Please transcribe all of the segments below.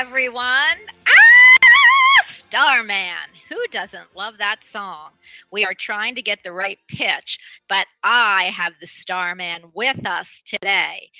everyone. Ah! Starman. Who doesn't love that song? We are trying to get the right pitch, but I have the Starman with us today.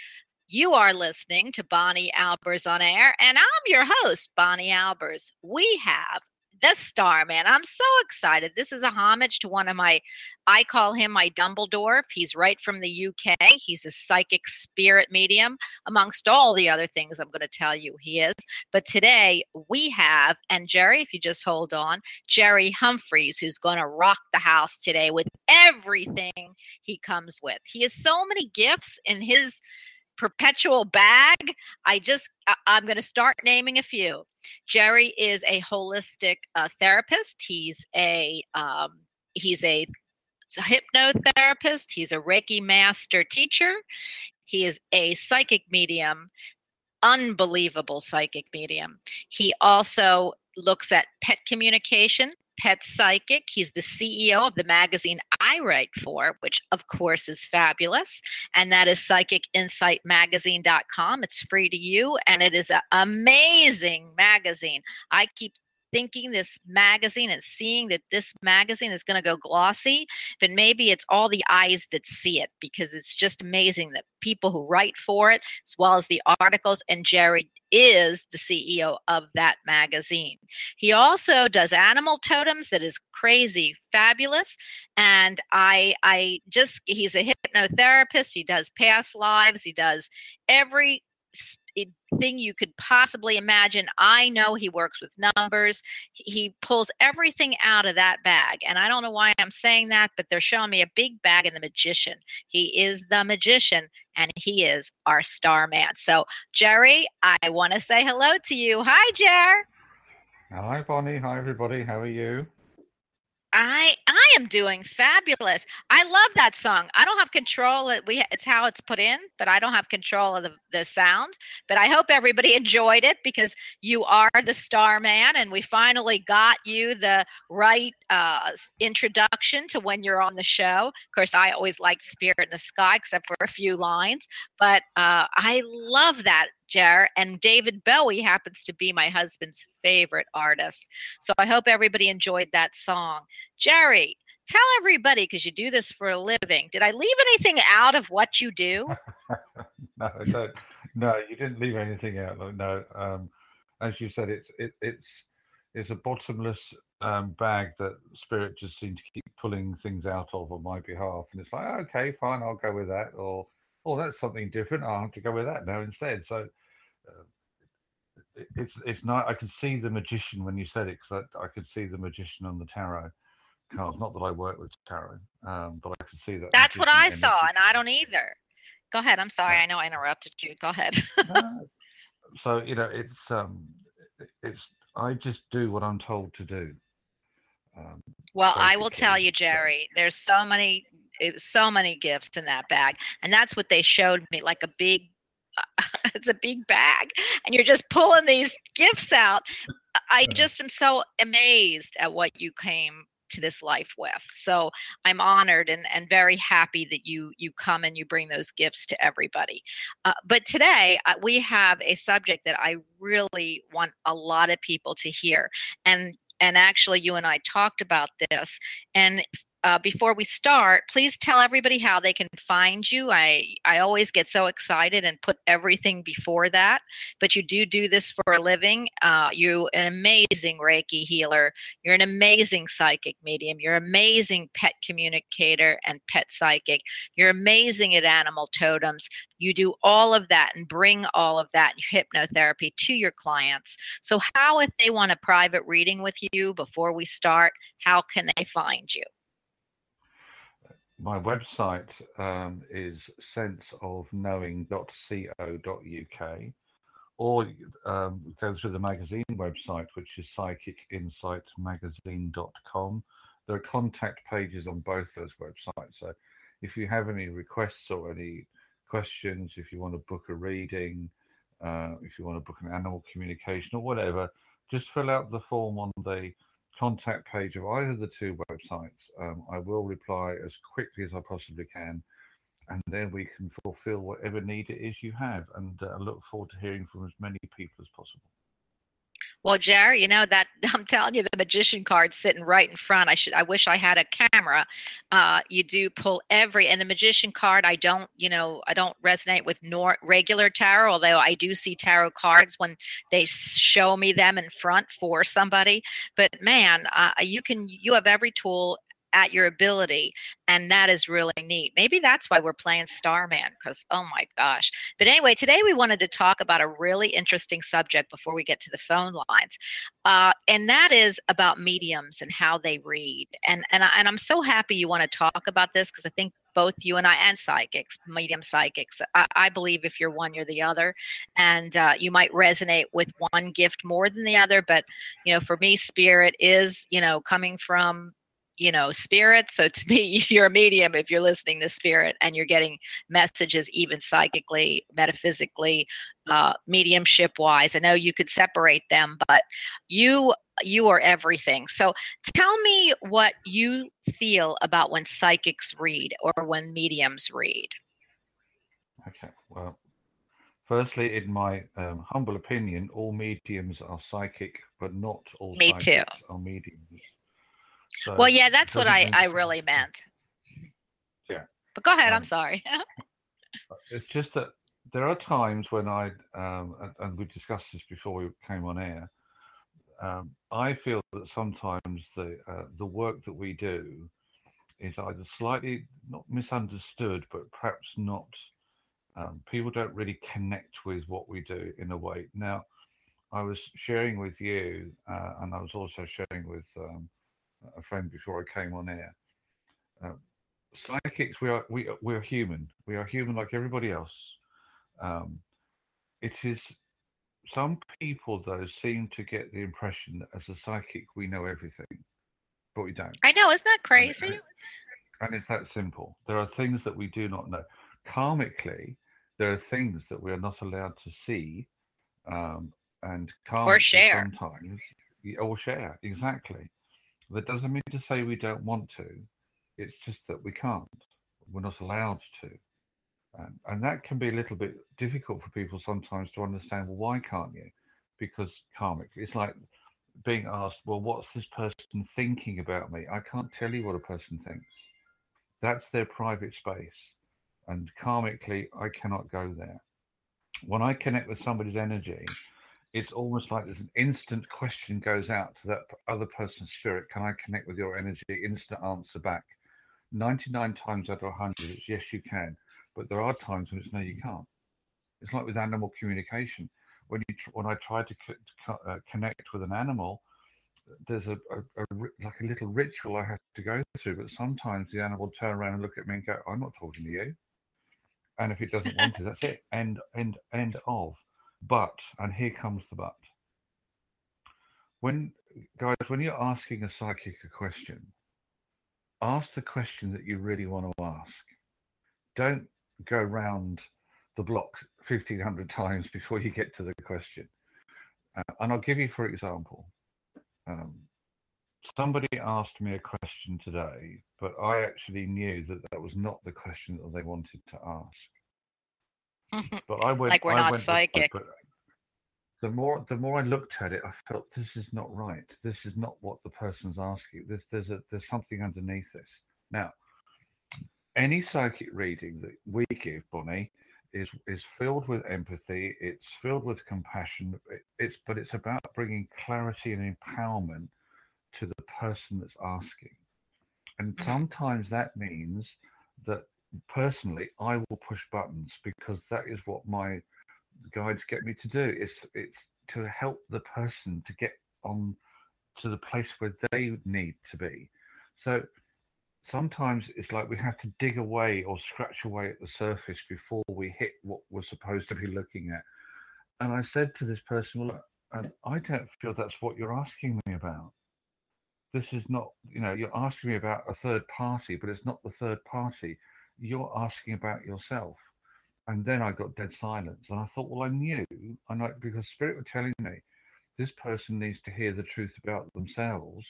You are listening to Bonnie Albers on Air, and I'm your host, Bonnie Albers. We have the star man i'm so excited. This is a homage to one of my i call him my dumbledore. He's right from the uk he's a psychic spirit medium amongst all the other things i'm going to tell you he is. But today we have and jerry if you just hold on jerry humphreys who's going to rock the house today with everything he comes with. He has so many gifts in his perpetual bag. I just, I, I'm going to start naming a few. Jerry is a holistic uh, therapist. He's a, um, he's a hypnotherapist. He's a Reiki master teacher. He is a psychic medium, unbelievable psychic medium. He also looks at pet communication, pet psychic. He's the CEO of the magazine I write for, which of course is fabulous. And that is psychicinsightmagazine.com. It's free to you and it is an amazing magazine. I keep thinking this magazine and seeing that this magazine is going to go glossy, but maybe it's all the eyes that see it because it's just amazing that people who write for it, as well as the articles, and Jerry is the CEO of that magazine. He also does animal totems that is crazy fabulous and I I just he's a hypnotherapist, he does past lives, he does every thing you could possibly imagine. I know he works with numbers. He pulls everything out of that bag. And I don't know why I'm saying that, but they're showing me a big bag in the magician. He is the magician and he is our star man. So, Jerry, I want to say hello to you. Hi, Jer. Hi, Bonnie. Hi, everybody. How are you? I I am doing fabulous. I love that song. I don't have control. We it's how it's put in, but I don't have control of the, the sound. But I hope everybody enjoyed it because you are the star man, and we finally got you the right uh, introduction to when you're on the show. Of course, I always liked Spirit in the Sky, except for a few lines. But uh, I love that Jer, and David Bowie happens to be my husband's favorite artist. So I hope everybody enjoyed that song. Jerry, tell everybody because you do this for a living. Did I leave anything out of what you do? no, no, no, you didn't leave anything out. No, um, as you said, it's it, it's it's a bottomless um, bag that spirit just seems to keep pulling things out of on my behalf, and it's like, okay, fine, I'll go with that, or oh, that's something different. I'll have to go with that now instead. So uh, it's it's not. I can see the magician when you said it because I, I could see the magician on the tarot cards. Not that I work with tarot, um, but I can see that. That's what I energy. saw, and I don't either. Go ahead. I'm sorry. I know I interrupted you. Go ahead. so you know, it's um, it's. I just do what I'm told to do. Um, well, I will tell you, Jerry. There's so many, so many gifts in that bag, and that's what they showed me, like a big it's a big bag and you're just pulling these gifts out. I just am so amazed at what you came to this life with. So i'm honored and, and very happy that you you come and you bring those gifts to everybody. Uh, but today uh, we have a subject that i really want a lot of people to hear and and actually you and i talked about this and uh, before we start, please tell everybody how they can find you. I I always get so excited and put everything before that, but you do do this for a living. Uh, you're an amazing Reiki healer. You're an amazing psychic medium. You're an amazing pet communicator and pet psychic. You're amazing at animal totems. You do all of that and bring all of that hypnotherapy to your clients. So, how if they want a private reading with you before we start, how can they find you? My website um, is senseofknowing.co.uk or um, go through the magazine website, which is psychicinsightmagazine.com. There are contact pages on both those websites. So if you have any requests or any questions, if you want to book a reading, uh, if you want to book an animal communication or whatever, just fill out the form on the contact page of either of the two websites. Um, I will reply as quickly as I possibly can, and then we can fulfill whatever need it is you have. And uh, I look forward to hearing from as many people as possible. Well, Jerry, you know that I'm telling you, the magician card's sitting right in front. I should, I wish I had a camera. Uh, you do pull every, and the magician card. I don't, you know, I don't resonate with nor regular tarot, although I do see tarot cards when they show me them in front for somebody. But man, uh, you can, you have every tool at your ability and that is really neat maybe that's why we're playing starman because oh my gosh but anyway today we wanted to talk about a really interesting subject before we get to the phone lines uh, and that is about mediums and how they read and and, I, and i'm so happy you want to talk about this because i think both you and I and psychics, medium psychics. I, I believe if you're one, you're the other, and uh, you might resonate with one gift more than the other. But you know, for me, spirit is you know coming from you know spirit so to me you're a medium if you're listening to spirit and you're getting messages even psychically metaphysically uh, mediumship wise i know you could separate them but you you are everything so tell me what you feel about when psychics read or when mediums read Okay, well, firstly, in my um, humble opinion, all mediums are psychic, but not all Me too. psychics are mediums. So well yeah that's what i i really meant Yeah. but go ahead i'm Um, sorry It's just that there are times when I, um, and, and we discussed this before we came on air. Um, I feel that sometimes the uh, the work that we do is either slightly not misunderstood, but perhaps not. Um, people don't really connect with what we do in a way. Now, I was sharing with you, uh, and I was also sharing with um, a friend before I came on air. Uh, psychics, we are we we are human. We are human like everybody else. Um, it is some people though seem to get the impression that as a psychic we know everything, but we don't. i know isn't that crazy and it- and it's that simple. There are things that we do not know. Karmically, there are things that we are not allowed to see, um, and karmically share. sometimes or share exactly. That doesn't mean to say we don't want to. It's just that we can't. We're not allowed to, and, that can be a little bit difficult for people sometimes to understand. Well, why can't you? Because karmically, it's like being asked, well, what's this person thinking about me? I can't tell you what a person thinks. That's their private space. And karmically, I cannot go there. When I connect with somebody's energy, it's almost like there's an instant question goes out to that other person's spirit. Can I connect with your energy? Instant answer back. 99 times out of 100, it's yes, you can. But there are times when it's no, you can't. It's like with animal communication. When you when I try to co- co- uh, connect with an animal, there's a, a, a like a little ritual I have to go through. But sometimes the animal will turn around and look at me and go, "I'm not talking to you." And if it doesn't want to, that's it. End, end, end of. But, and here comes the but. When guys, when you're asking a psychic a question, ask the question that you really want to ask. Don't go round the block 1500 times before you get to the question. Uh, and I'll give you, for example, um, somebody asked me a question today, but I actually knew that that was not the question that they wanted to ask. But I went Like we're I not with- psychic. The more the more I looked at it, I felt this is not right. This is not what the person's asking. There's there's a there's something underneath this. Now, any psychic reading that we give, Bonnie, is is filled with empathy. It's filled with compassion. it- It's but it's about bringing clarity and empowerment to the person that's asking. And Mhm. sometimes that means that personally I will push buttons because that is what my guides get me to do. It's it's to help the person to get on to the place where they need to be. So sometimes it's like we have to dig away or scratch away at the surface before we hit what we're supposed to be looking at. And I said to this person, well, I don't feel that's what you're asking me about. This is not, you know, you're asking me about a third party, but it's not the third party. You're asking about yourself. And then I got dead silence. And I thought, well, I knew, I know, because Spirit were telling me this person needs to hear the truth about themselves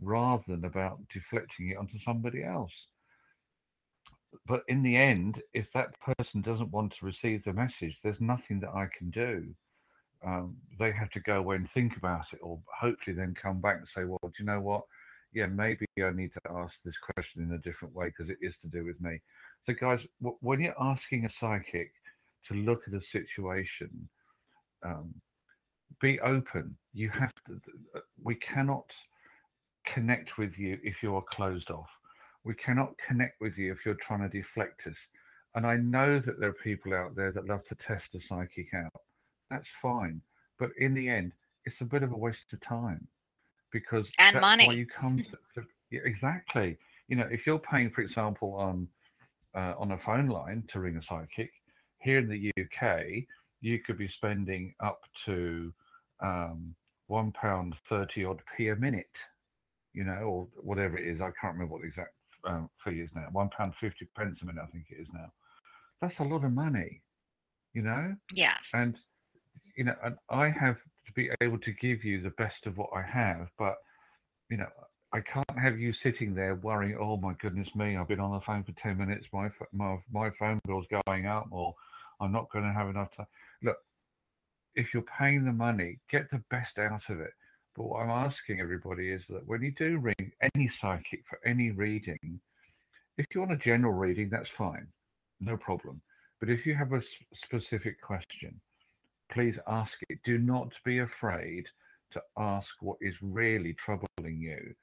rather than about deflecting it onto somebody else. But in the end, if that person doesn't want to receive the message, there's nothing that I can do. Um, they have to go away and think about it, or hopefully then come back and say, well, do you know what? Yeah, maybe I need to ask this question in a different way because it is to do with me. So, guys, w- when you're asking a psychic to look at a situation, um, be open. You have to. We cannot connect with you if you are closed off. We cannot connect with you if you're trying to deflect us. And I know that there are people out there that love to test a psychic out. That's fine. But in the end, it's a bit of a waste of time because And that's why money. you come to, to yeah, exactly. You know, if you're paying, for example, on uh, on a phone line to ring a psychic. Here in the UK, you could be spending up to um, one pound thirty odd p a minute, you know, or whatever it is. I can't remember what the exact um, figure is now. One pound fifty pence a minute, I think it is now. That's a lot of money, you know. Yes. And you know, and I have to be able to give you the best of what I have, but you know, I can't have you sitting there worrying. Oh my goodness me! I've been on the phone for ten minutes. My my my phone bill's going up, or I'm not going to have enough time. Look, if you're paying the money, get the best out of it. But what I'm asking everybody is that when you do ring any psychic for any reading, if you want a general reading, that's fine, no problem. But if you have a s- specific question, please ask it. Do not be afraid to ask what is really troubling you,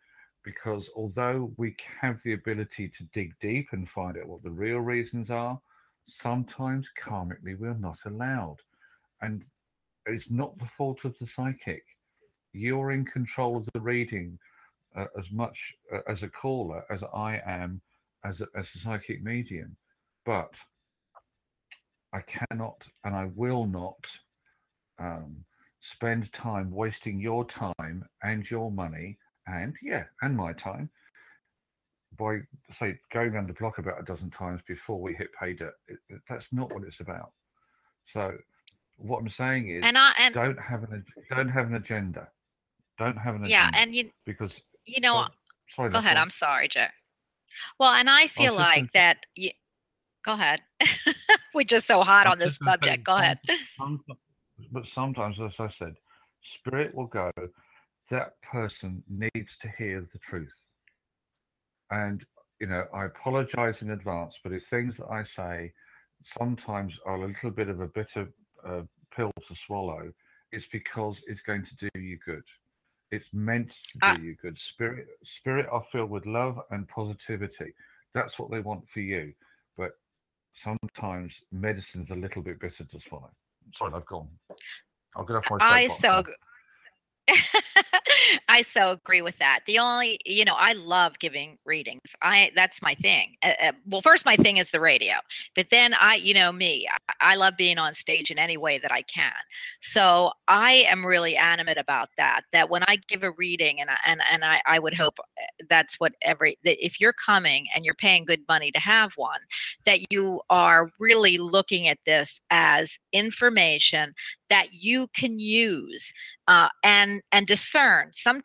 because although we have the ability to dig deep and find out what the real reasons are, sometimes karmically we're not allowed. And it's not the fault of the psychic. You're in control of the reading uh, as much uh, as a caller as I am as a, as a psychic medium. But I cannot and I will not um, spend time wasting your time and your money and yeah and my time by say going around the block about a dozen times before we hit pay dirt. It, it- that's not what it's about. So what I'm saying is and I and don't have an don't have an agenda. Don't have an yeah, agenda and you because you know, sorry. go ahead. I'm sorry, Joe. Well, and I feel gonna like that. You, go ahead. We're just so hot I on this just gonna say, subject. Go ahead. But sometimes, as I said, spirit will go. That person needs to hear the truth, and you know, I apologize in advance. But if things that I say sometimes are a little bit of a bitter uh, pill to swallow, it's because it's going to do you good. It's meant to do Ah. you good. Spirit, spirit are filled with love and positivity. That's what they want for you. But sometimes medicine's a little bit bitter to swallow. Sorry, I've gone. I'll get off my I soapbox so now. ag- I so agree with that. The only, you know, I love giving readings. I that's my thing. Uh, uh, well, first my thing is the radio, but then I, you know, me, I, I love being on stage in any way that I can. So I am really animate about that. That when I give a reading, and I, and and I, I would hope uh, that's what every that if you're coming and you're paying good money to have one, that you are really looking at this as information that you can use uh, and and discern. Sometimes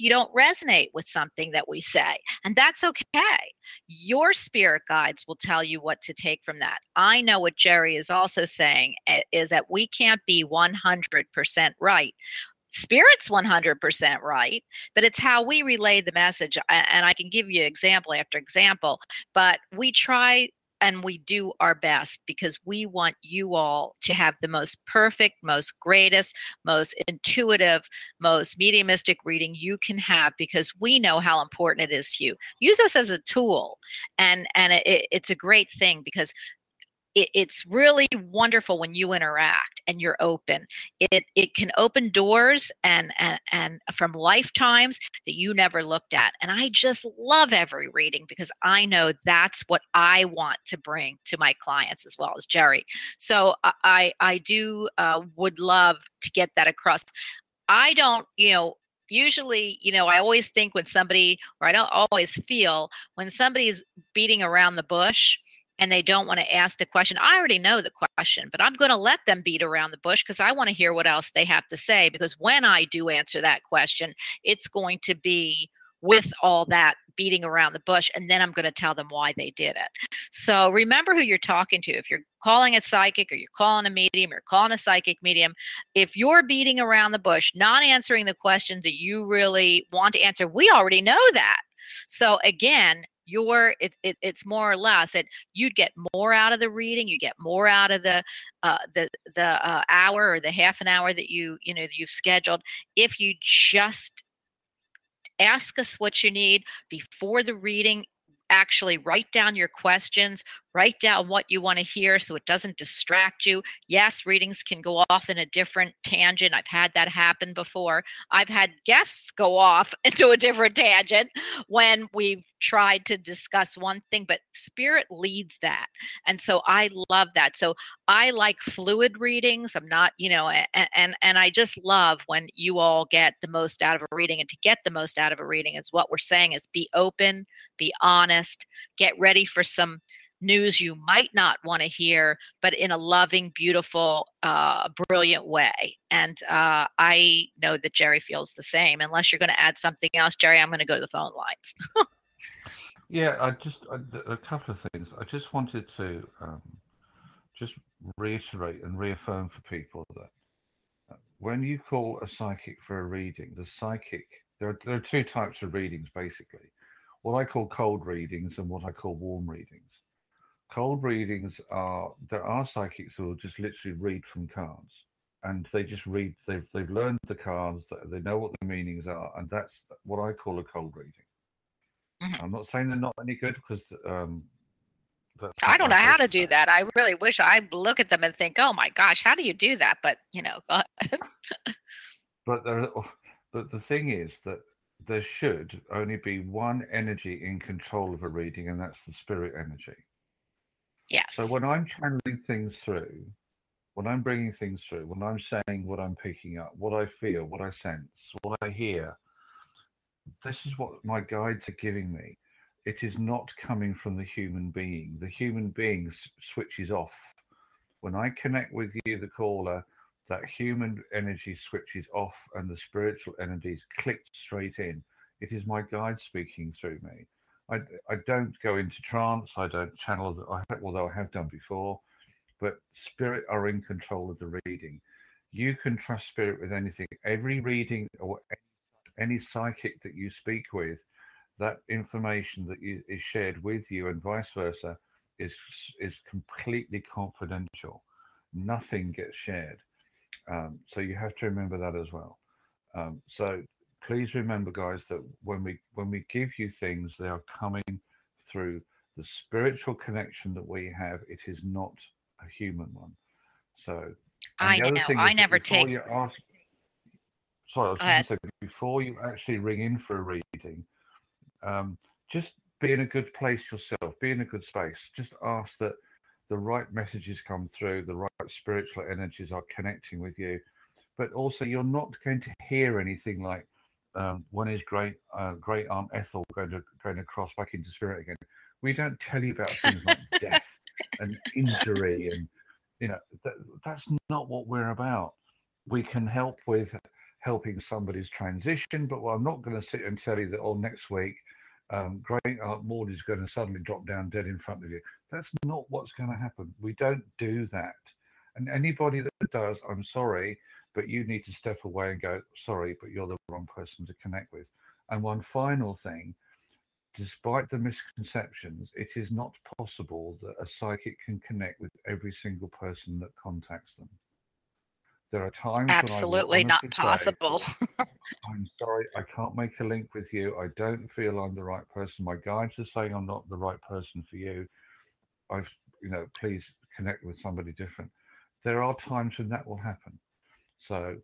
you don't resonate with something that we say, and that's okay. Your spirit guides will tell you what to take from that. I know what Jerry is also saying uh, is that we can't be 100% right. Spirit's 100% right, but it's how we relay the message. And I can give you example after example, but we try and we do our best because we want you all to have the most perfect, most greatest, most intuitive, most mediumistic reading you can have because we know how important it is to you. Use us as a tool, and and it, it's a great thing because it, it's really wonderful when you interact and you're open. It it can open doors and and and from lifetimes that you never looked at. And I just love every reading because I know that's what I want to bring to my clients as well as Jerry. So I I, do uh, would love to get that across. I don't, you know, usually, you know, I always think when somebody, or I don't always feel when somebody's beating around the bush and they don't want to ask the question, I already know the question, but I'm going to let them beat around the bush because I want to hear what else they have to say. Because when I do answer that question, it's going to be with all that beating around the bush and then i'm going to tell them why they did it so remember who you're talking to if you're calling a psychic or you're calling a medium or calling a psychic medium if you're beating around the bush not answering the questions that you really want to answer we already know that so again your it, it, it's more or less that you'd get more out of the reading you get more out of the uh, the the uh, hour or the half an hour that you you know that you've scheduled if you just ask us what you need before the reading actually write down your questions write down what you want to hear so it doesn't distract you. Yes, readings can go off in a different tangent. I've had that happen before. I've had guests go off into a different tangent when we've tried to discuss one thing, but spirit leads that. And so I love that. So I like fluid readings. I'm not, you know, and and, and I just love when you all get the most out of a reading and to get the most out of a reading is what we're saying is be open, be honest, get ready for some news you might not want to hear, but in a loving, beautiful, uh, brilliant way. And uh, I know that Jerry feels the same. Unless you're going to add something else, Jerry, I'm going to go to the phone lines. Yeah, I just I, th- a couple of things. I just wanted to um, just reiterate and reaffirm for people that uh, when you call a psychic for a reading, the psychic there are, there are two types of readings basically. What I call cold readings and what I call warm readings. Cold readings are there are psychics who will just literally read from cards, and they just read. They've they've learned the cards. They know what the meanings are, and that's what I call a cold reading. Mhm. I'm not saying they're not any good because um, I don't know how to do that. I really wish I look at them and think, oh my gosh, how do you do that? But, you know. But there, but the thing is that there should only be one energy in control of a reading, and that's the spirit energy. Yes. So when I'm channeling things through, when I'm bringing things through, when I'm saying what I'm picking up, what I feel, what I sense, what I hear, this is what my guides are giving me. It is not coming from the human being. The human being switches off. When I connect with you, the caller, that human energy switches off and the spiritual energies click straight in. It is my guide speaking through me. I, I don't go into trance. I don't channel, although I have done before, but spirit are in control of the reading. You can trust spirit with anything. Every reading or any psychic that you speak with, that information that is shared with you and vice versa is is completely confidential. Nothing gets shared. Um, so you have to remember that as well. Um, so please remember, guys, that when we when we give you things, they are coming through the spiritual connection that we have. It is not a human one. So I know. I never take. you ask. Sorry, I was say before you actually ring in for a reading, um, just be in a good place yourself. Be in a good space. Just ask that the right messages come through, the right spiritual energies are connecting with you, but also you're not going to hear anything like um, is great uh, great aunt Ethel going to going to cross back into spirit again. We don't tell you about things like death and injury and you know that, that's not what we're about. We can help with helping somebody's transition, but I'm not going to sit and tell you that oh next week um, great aunt Maud is going to suddenly drop down dead in front of you. That's not what's going to happen. We don't do that. And anybody that does, I'm sorry, but you need to step away and go, sorry, but you're the wrong person to connect with. And one final thing, despite the misconceptions, it is not possible that a psychic can connect with every single person that contacts them. There are times Absolutely not honestly say, possible. I'm sorry, I can't make a link with you. I don't feel I'm the right person. My guides are saying I'm not the right person for you. I've, you know, please connect with somebody different. There are times when that will happen. So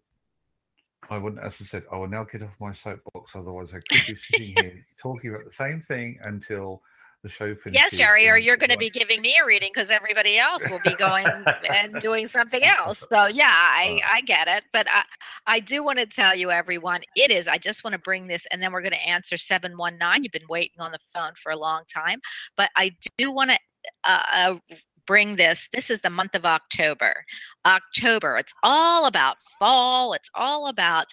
I wouldn't, as I said, I will now get off my soapbox. Otherwise, I could be sitting here talking about the same thing until the show finishes. Yes, Jerry, or you're going to be giving me a reading because everybody else will be going and doing something else. So yeah, I. I get it, but I I do want to tell you, everyone, it is. I just want to bring this, and then we're going to answer seven one nine. You've been waiting on the phone for a long time, but I do want to uh, uh, bring this. This is the month of October. October. It's all about fall. It's all about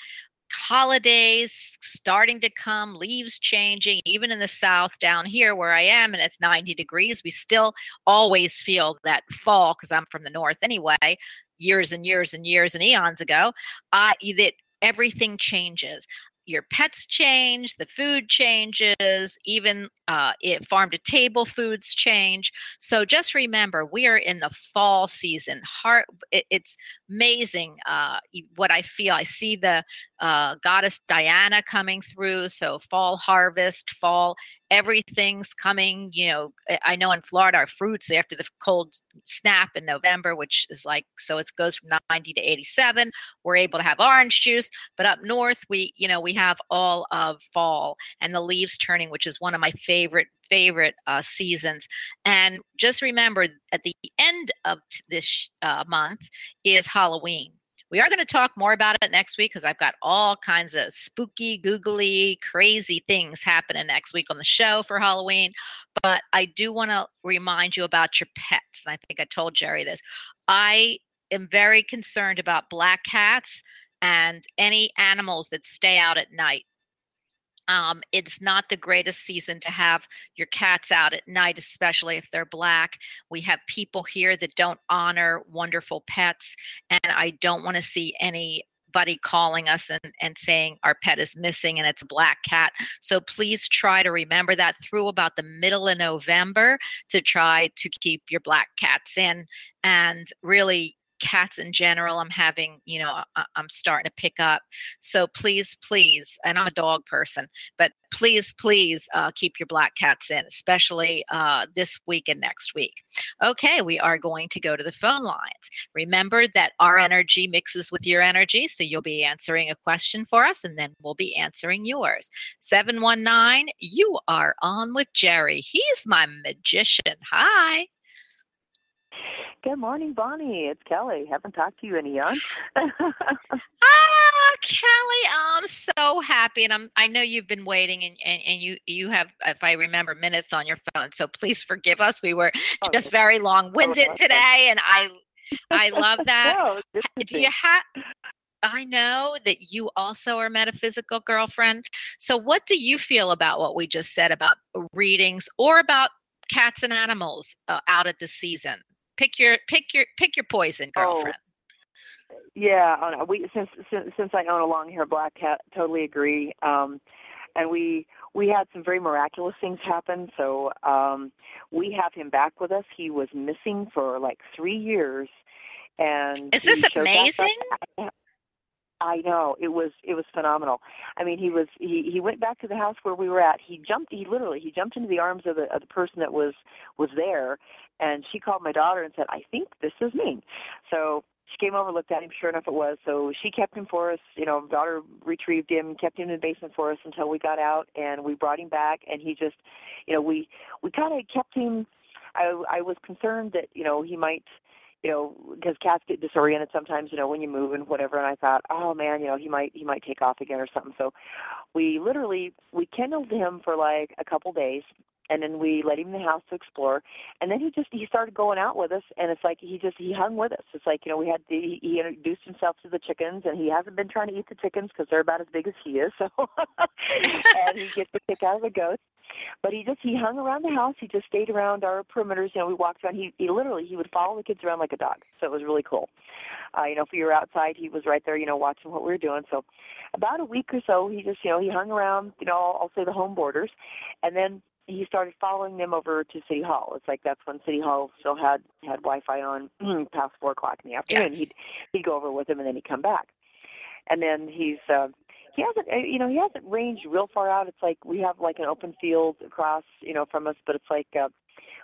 holidays starting to come, leaves changing, even in the south down here where I am, and it's 90 degrees, we still always feel that fall because I'm from the north anyway, years and years and years and eons ago, uh, that everything changes. Your pets change, the food changes, even uh, farm to table foods change. So just remember, we are in the fall season. Heart, it, it's amazing uh, what I feel. I see the uh, goddess Diana coming through. So fall harvest, fall everything's coming. You know, I know in Florida, our fruits after the cold snap in November, which is like so it goes from 90 to 87. We're able to have orange juice, but up north we, you know, we have all of fall and the leaves turning, which is one of my favorite favorite uh, seasons. And just remember, at the end of this uh, month is Halloween. We are going to talk more about it next week because I've got all kinds of spooky, googly, crazy things happening next week on the show for Halloween. But I do want to remind you about your pets. And I think I told Jerry this. I am very concerned about black cats and any animals that stay out at night. Um, it's not the greatest season to have your cats out at night, especially if they're black. We have people here that don't honor wonderful pets, and I don't want to see anybody calling us and, and saying our pet is missing and it's a black cat. So please try to remember that through about the middle of November to try to keep your black cats in and really cats in general i'm having you know I, i'm starting to pick up. So please please and i'm a dog person but please please uh, keep your black cats in especially uh, this week and next week. Okay we are going to go to the phone lines. Remember that our energy mixes with your energy so you'll be answering a question for us and then we'll be answering yours. 719 you are on with jerry. He's my magician. Hi Good morning, Bonnie. It's Kelly. Haven't talked to you in eons. Ah, Kelly, I'm so happy, and I'm. I know you've been waiting, and, and and you you have, if I remember, minutes on your phone. So please forgive us. We were Oh, just very long-winded no. today, and I I love that. no, it's good to Do you have? I know that you also are a metaphysical girlfriend. So, what do you feel about what we just said about readings or about cats and animals uh, out at the season? Pick your pick your pick your poison, Oh, girlfriend. Yeah, I know. we since since since I own a long hair black cat, totally agree. Um, and we we had some very miraculous things happen. So um, we have him back with us. He was missing for like three years, and Is this showed back up. amazing? I know it was it was phenomenal. I mean, he was he he went back to the house where we were at. He jumped. He literally he jumped into the arms of the of the person that was was there, and she called my daughter and said, "I think this is me." So she came over, looked at him. Sure enough, it was. So she kept him for us. You know, daughter retrieved him, kept him in the basement for us until we got out, and we brought him back. And he just, you know, we we kind of kept him. I I was concerned that you know he might you know, because cats get disoriented sometimes, you know, when you move and whatever. And I thought, oh man, you know, he might he might take off again or something. So we literally we kenneled him for like a couple days, and then we let him in the house to explore. And then he just he started going out with us, and it's like he just he hung with us. It's like you know we had to, he, introduced himself to the chickens, and he hasn't been trying to eat the chickens because they're about as big as he is. So and he gets a kick out of the ghost. But he just he hung around the house. He just stayed around our perimeters. You know, we walked around. He he literally he would follow the kids around like a dog. So it was really cool. Uh, you know, if we were outside, he was right there. You know, watching what we were doing. So about a week or so, he just you know he hung around. You know, I'll, I'll say the home borders, and then he started following them over to City Hall. It's like that's when City Hall still had had Wi-Fi on past four o'clock in the afternoon. Yes. He'd he'd go over with him, and then he'd come back. And then he's uh, he hasn't uh, you know he hasn't ranged real far out. It's like we have like an open field across you know from us, but it's like uh,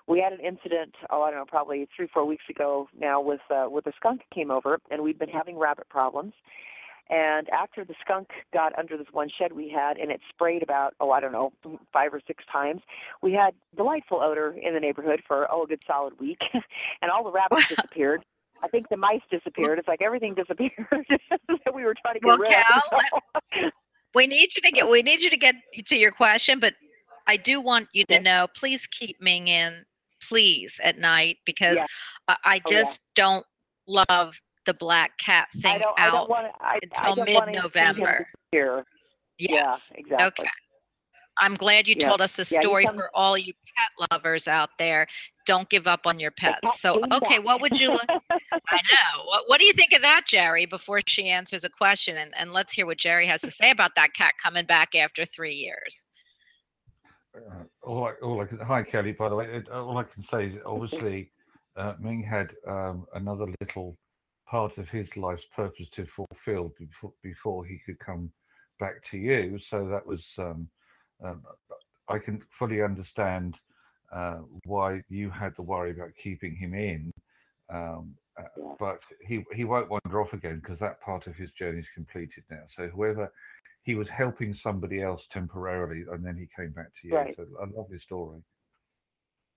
we had an incident. Oh, I don't know, probably three four weeks ago now with uh, with a skunk came over, and we've been having rabbit problems. And after the skunk got under this one shed we had, and it sprayed about oh I don't know five or six times, we had delightful odor in the neighborhood for oh a good solid week, and all the rabbits disappeared. I think the mice disappeared. It's like everything disappeared that we were trying to get Well, rid Cal, of. We need you to get we need you to get to your question, but I do want you to Okay. know, please keep Ming in, please, at night because Yeah. I, I Oh, yeah. just don't love the black cat thing. I out don't want to. I, I until mid-November. Here. Yes. Yeah. Exactly. Okay. I'm glad you Yeah. told us the Yeah, story for all you pet lovers out there. Don't give up on your pets. So, okay, what would you? li- I know. What, what do you think of that, Jerry? Before she answers a question, and, and let's hear what Jerry has to say about that cat coming back after three years. Uh, all I, all I can, hi Kelly, by the way. All I can say is obviously uh, Ming had um, another little part of his life's purpose to fulfill before, before he could come back to you. So that was, um, um, I can fully understand uh, why you had the worry about keeping him in. Um, uh, Yeah. but he he won't wander off again because that part of his journey is completed now. So whoever he was helping somebody else temporarily, and then he came back to you. Right. So a lovely story.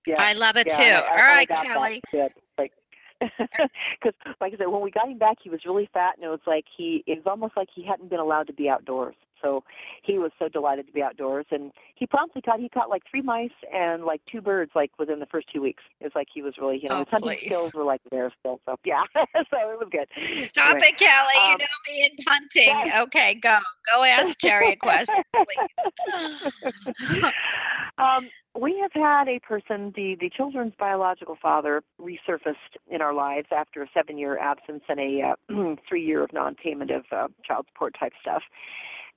yeah. I love it yeah, too. I- I- All I right, got that Kelly. Like, because like I said, when we got him back, he was really fat, and it was like he it was almost like he hadn't been allowed to be outdoors. So he was so delighted to be outdoors, and he promptly caught he caught like three mice and like two birds like within the first two weeks. It's like he was really you know Oh, his hunting please. skills were like there still. So yeah, so it was good. Stop Anyway, it, Kelly. you um, know me in hunting. yes. Okay, go. Go ask Jerry a question, please. um, we have had a person, the, the children's biological father, resurfaced in our lives after a seven year absence and a uh, three year of non payment of uh, child support type stuff.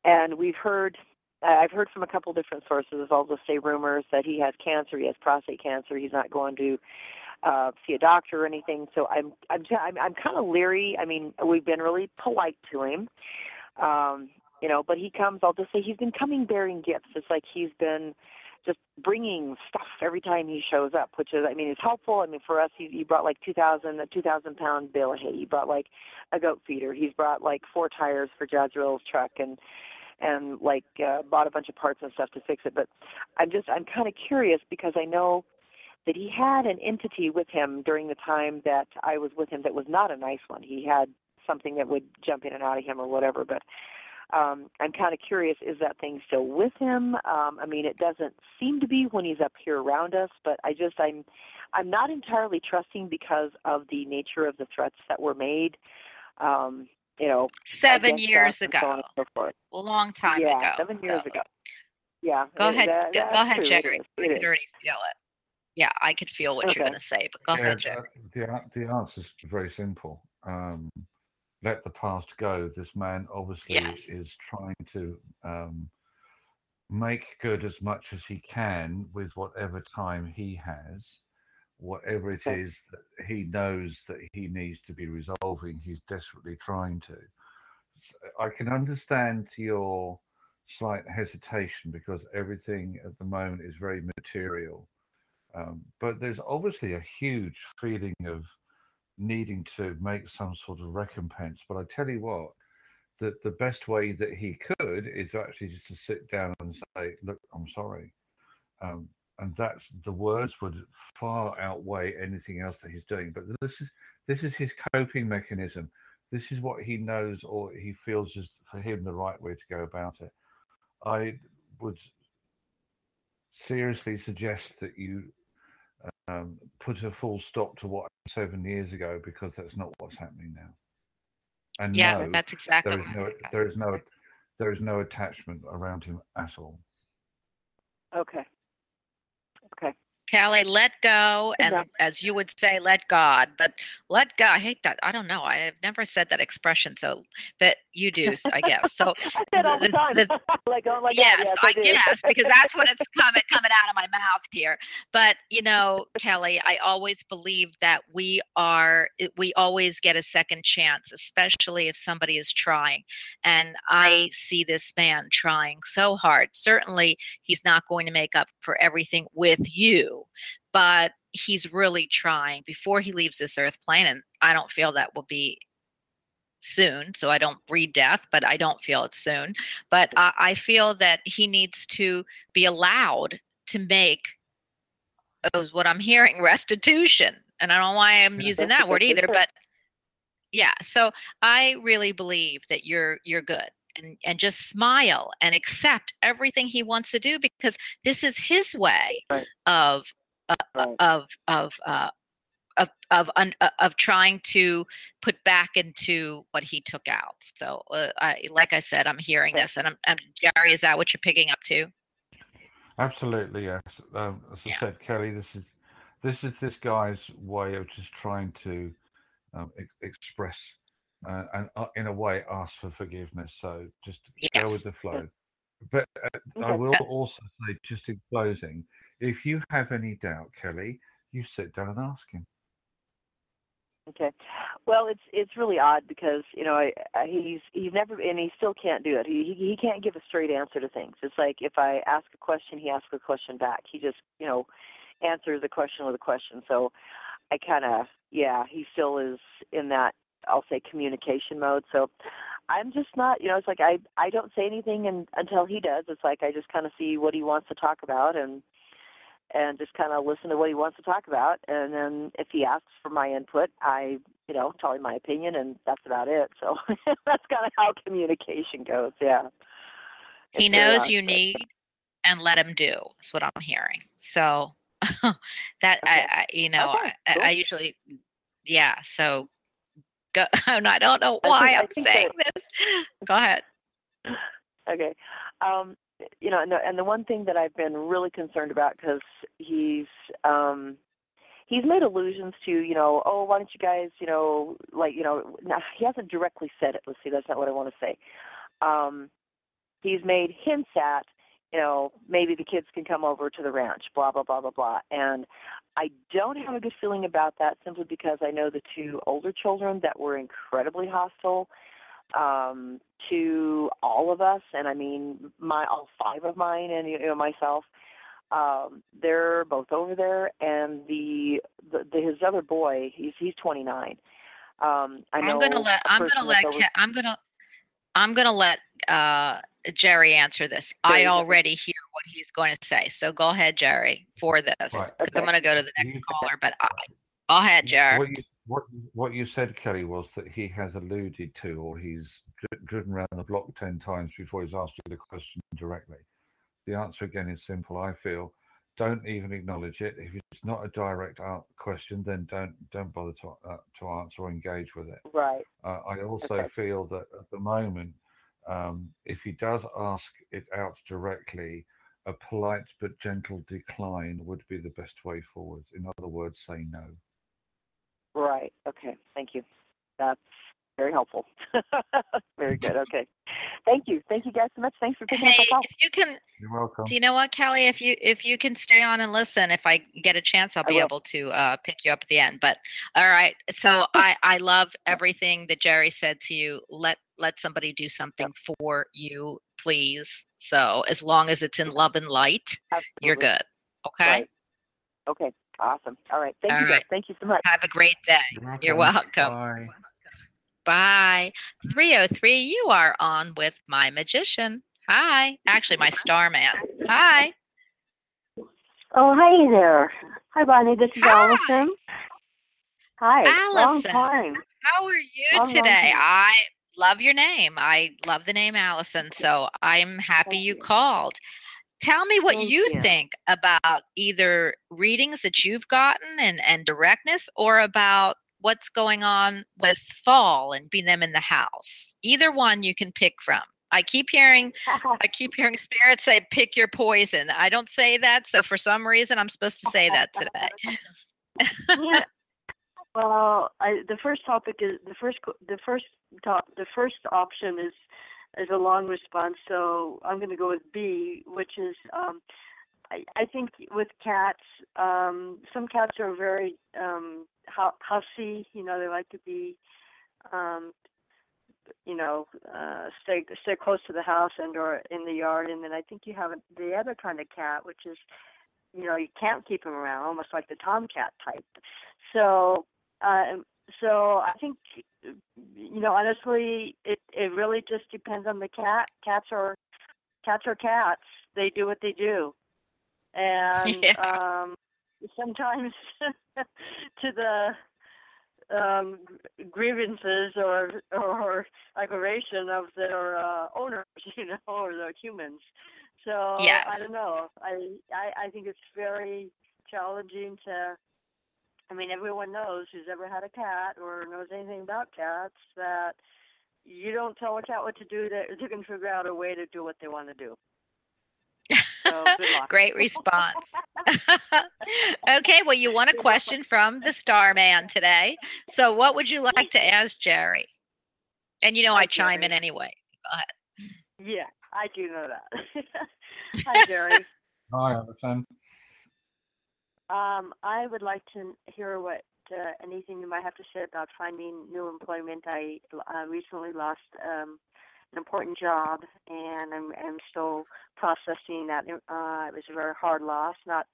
And we've heard, I've heard from a couple different sources, I'll just say rumors that he has cancer, he has prostate cancer, he's not going to uh, see a doctor or anything. So I'm, I'm, I'm, I'm kind of leery. I mean, we've been really polite to him. Um, you know, but he comes, I'll just say he's been coming bearing gifts. It's like he's been just bringing stuff every time he shows up, which is, I mean, it's helpful. I mean, for us, he, he brought like 2,000, a 2,000 pound bale of hay. He brought like a goat feeder. He's brought like four tires for Jadzrill's truck and, and like, uh, bought a bunch of parts and stuff to fix it. But I'm just, I'm kind of curious because I know that he had an entity with him during the time that I was with him that was not a nice one. He had something that would jump in and out of him or whatever, but um, I'm kind of curious, is that thing still with him? Um, I mean, it doesn't seem to be when he's up here around us, but I just I'm I'm not entirely trusting because of the nature of the threats that were made. Um, you know, Seven years us and so ago, so forth. a long time yeah, ago. seven years So, ago. Yeah. Go it- ahead. that- go go ahead, true. Jerry. I It could already feel it. Yeah, I could feel what you're going to say, but go Yeah, ahead, Jerry. the the answer is very simple. Um, let the past go. This man obviously Yes. is trying to um, make good as much as he can with whatever time he has, whatever it is that he knows that he needs to be resolving. He's desperately trying to. I can understand your slight hesitation because everything at the moment is very material. Um, but there's obviously a huge feeling of needing to make some sort of recompense. But I tell you what, that the best way that he could is actually just to sit down and say, "Look, I'm sorry," um, and that's the words would far outweigh anything else that he's doing. But this is this is his coping mechanism. This is what he knows or he feels is for him the right way to go about it. I would seriously suggest that you um, put a full stop to what happened seven years ago because that's not what's happening now. And Yeah, no, that's exactly. there is no there is no there is no attachment around him at all. Okay. Okay. Kelly, let go, and job. as you would say, let God. But let go. I hate that. I don't know. I have never said that expression. So, but you do, I guess. So, I the, the- time. the- like, oh God, yes, yes, I guess because that's what it's coming coming out of my mouth here. But you know, Kelly, I always believe that we are eh, we always get a second chance, especially if somebody is trying. And I see this man trying so hard. Certainly, he's not going to make up for everything with you, but he's really trying before he leaves this earth plane and I don't feel that will be soon. So I don't breed death, but I don't feel it soon. But I, I feel that he needs to be allowed to make is what I'm hearing restitution. And I don't know why I'm using that word either, but yeah. So I really believe that you're you're good. And, and just smile and accept everything he wants to do because this is his way Right. of uh, Right. of of uh, of of un, uh, of trying to put back into what he took out. So, uh, I, like I said, I'm hearing this, and I'm, I'm Jerry. Is that what you're picking up too? Absolutely, yes. Um, as I Yeah. said, Kelly, this is this is this guy's way of just trying to um, ex- express uh, and uh, in a way ask for forgiveness. So just go with the flow. But uh, I will also say, just in closing, if you have any doubt, Kelly, you sit down and ask him. Okay. Well, it's it's really odd because you know I, I, he's he's never and he still can't do it. He he he can't give a straight answer to things. It's like if I ask a question, he asks a question back. He just you know answers a question with a question. So I kind of yeah, he still is in that I'll say communication mode. So I'm just not you know it's like I I don't say anything and, until he does. It's like I just kind of see what he wants to talk about and and just kind of listen to what he wants to talk about. And then if he asks for my input, I, you know, tell him my opinion, and that's about it. So that's kind of how communication goes. Yeah. He It's knows you need and let him do is what i'm hearing so that I, Okay. I you know Okay, I. I usually yeah so go and i don't know I why think- I i'm saying this go ahead Okay. Um, you know, and the, and the one thing that I've been really concerned about because he's um, he's made allusions to, you know, oh, why don't you guys, you know, like, you know, now, he hasn't directly said it. Let's see, that's not what I want to say. Um, he's made hints at, you know, maybe the kids can come over to the ranch, blah blah blah blah blah, and I don't have a good feeling about that simply because I know the two older children that were incredibly hostile um, to all of us, and I mean my all five of mine and you know myself. Um, they're both over there, and the, the, the his other boy, he's he's 29. Um, I know i'm gonna let I'm gonna let Ke- i'm gonna i'm gonna let uh jerry answer this i Jerry, go ahead. already hear what he's going to say so go ahead jerry for this because Right. i'm going to go to the next You- caller but I, go ahead jerry What you, what, what you said, Kelly, was that he has alluded to, or he's dri- driven around the block 10 times before he's asked you the question directly. The answer again is simple. I feel don't even acknowledge it. If it's not a direct question, then don't don't bother to uh, to answer or engage with it. right. Uh, I also Okay. feel that at the moment, um, if he does ask it out directly, a polite but gentle decline would be the best way forward. In other words, say no. Right. Okay. Thank you. That's very helpful. very good. Okay. Thank you. Thank you guys so much. Thanks for picking hey up the call. if you can You're welcome. Do you know what, Kelly? If you if you can stay on and listen, if I get a chance, I'll I be will. able to uh, pick you up at the end. But all right, so I I love everything that Jerry said to you. Let let somebody do something for you, please. So as long as it's in love and light, you're good. Okay. Right. Okay. Awesome. All right. Thank All you right. Thank you so much. Have a great day. You're welcome. Bye. Bye. 303, you are on with my magician. Hi. Actually, my star man. Hi. Oh, hi there. Hi, Bonnie. This is Hi. Allison. Hi. Long Allison. time. How are you Long, long today? time. I love your name. I love the name Allison. So I'm happy you you. called. Tell me what Thank you you. think about either readings that you've gotten and, and directness or about what's going on with fall and being them in the house. Either one you can pick from. I keep hearing I keep hearing spirits say pick your poison. I don't say that, so for some reason I'm supposed to say that today. Yeah. Well, I, the first topic is the first the first the first option is is a long response. So I'm going to go with B, which is um, I, I think with cats, um, some cats are very um. You know, they like to be, um, you know, uh, stay stay close to the house and or in the yard. And then I think you have the other kind of cat, which is, you know, you can't keep them around, almost like the tomcat type. So, um, so I think, you know, honestly, it it really just depends on the cat. Cats are cats are cats. They do what they do, and Yeah. um, sometimes to the um, grievances or or aggravation of their uh, owners, you know, or their humans. So Yes. I don't know. I, I I think it's very challenging to. I mean, everyone knows who's ever had a cat or knows anything about cats that you don't tell a cat what to do; that they can figure out a way to do what they want to do. So. Great response. okay, well, you won a question from the Starman today. So, what would you like to ask Jerry? And you know, Hi, I chime in Jerry. anyway. Yeah, I do know that. Hi, Jerry. Hi, Alison. Um, I would like to hear what uh, anything you might have to say about finding new employment. I uh, recently lost um, an important job, and I'm, I'm still processing that. Uh, it was a very hard loss, not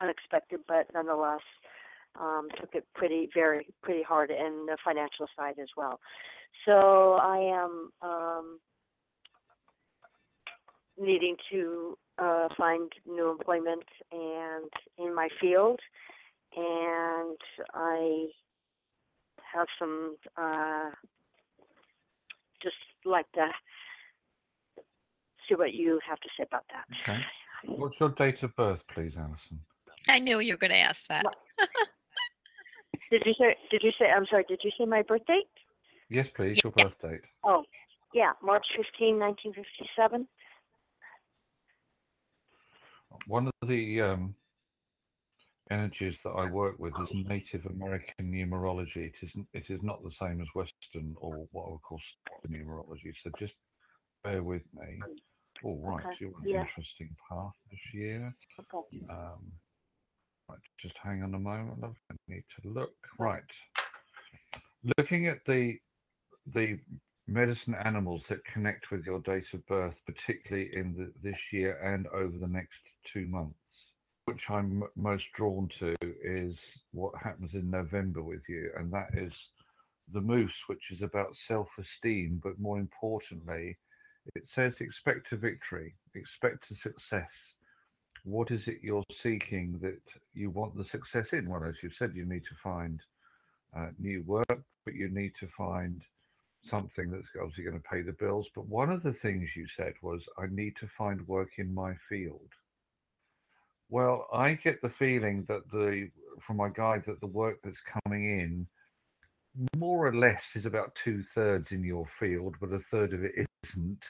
unexpected, but nonetheless um, took it pretty, very, pretty hard in the financial side as well. So I am um, needing to uh, find new employment and in my field, and I have some uh, just like to see what you have to say about that. Okay. What's your date of birth, please, Alison? I knew you were going to ask that. Did you say? Did you say? I'm sorry. Did you say my birth date? Yes, please, your Yes. birth date. Oh, yeah, March 15, 1957. One of the um, energies that I work with is Native American numerology. It isn't. It is not the same as Western or what I would call numerology. So just bear with me. All right, Okay, you're on yeah. an interesting path this year. Okay. Um, right, just hang on a moment. love. I need to look. Right. Looking at the the medicine animals that connect with your date of birth, particularly in the, this year and over the next two months, which I'm most drawn to is what happens in November with you, and that is the moose, which is about self-esteem, but more importantly, it says expect a victory, expect a success. What is it you're seeking that you want the success in? Well, as you've said, you need to find uh, new work, but you need to find something that's obviously going to pay the bills. But one of the things you said was, I need to find work in my field. Well, I get the feeling that the from my guide that the work that's coming in more or less is about two thirds in your field, but a third of it isn't,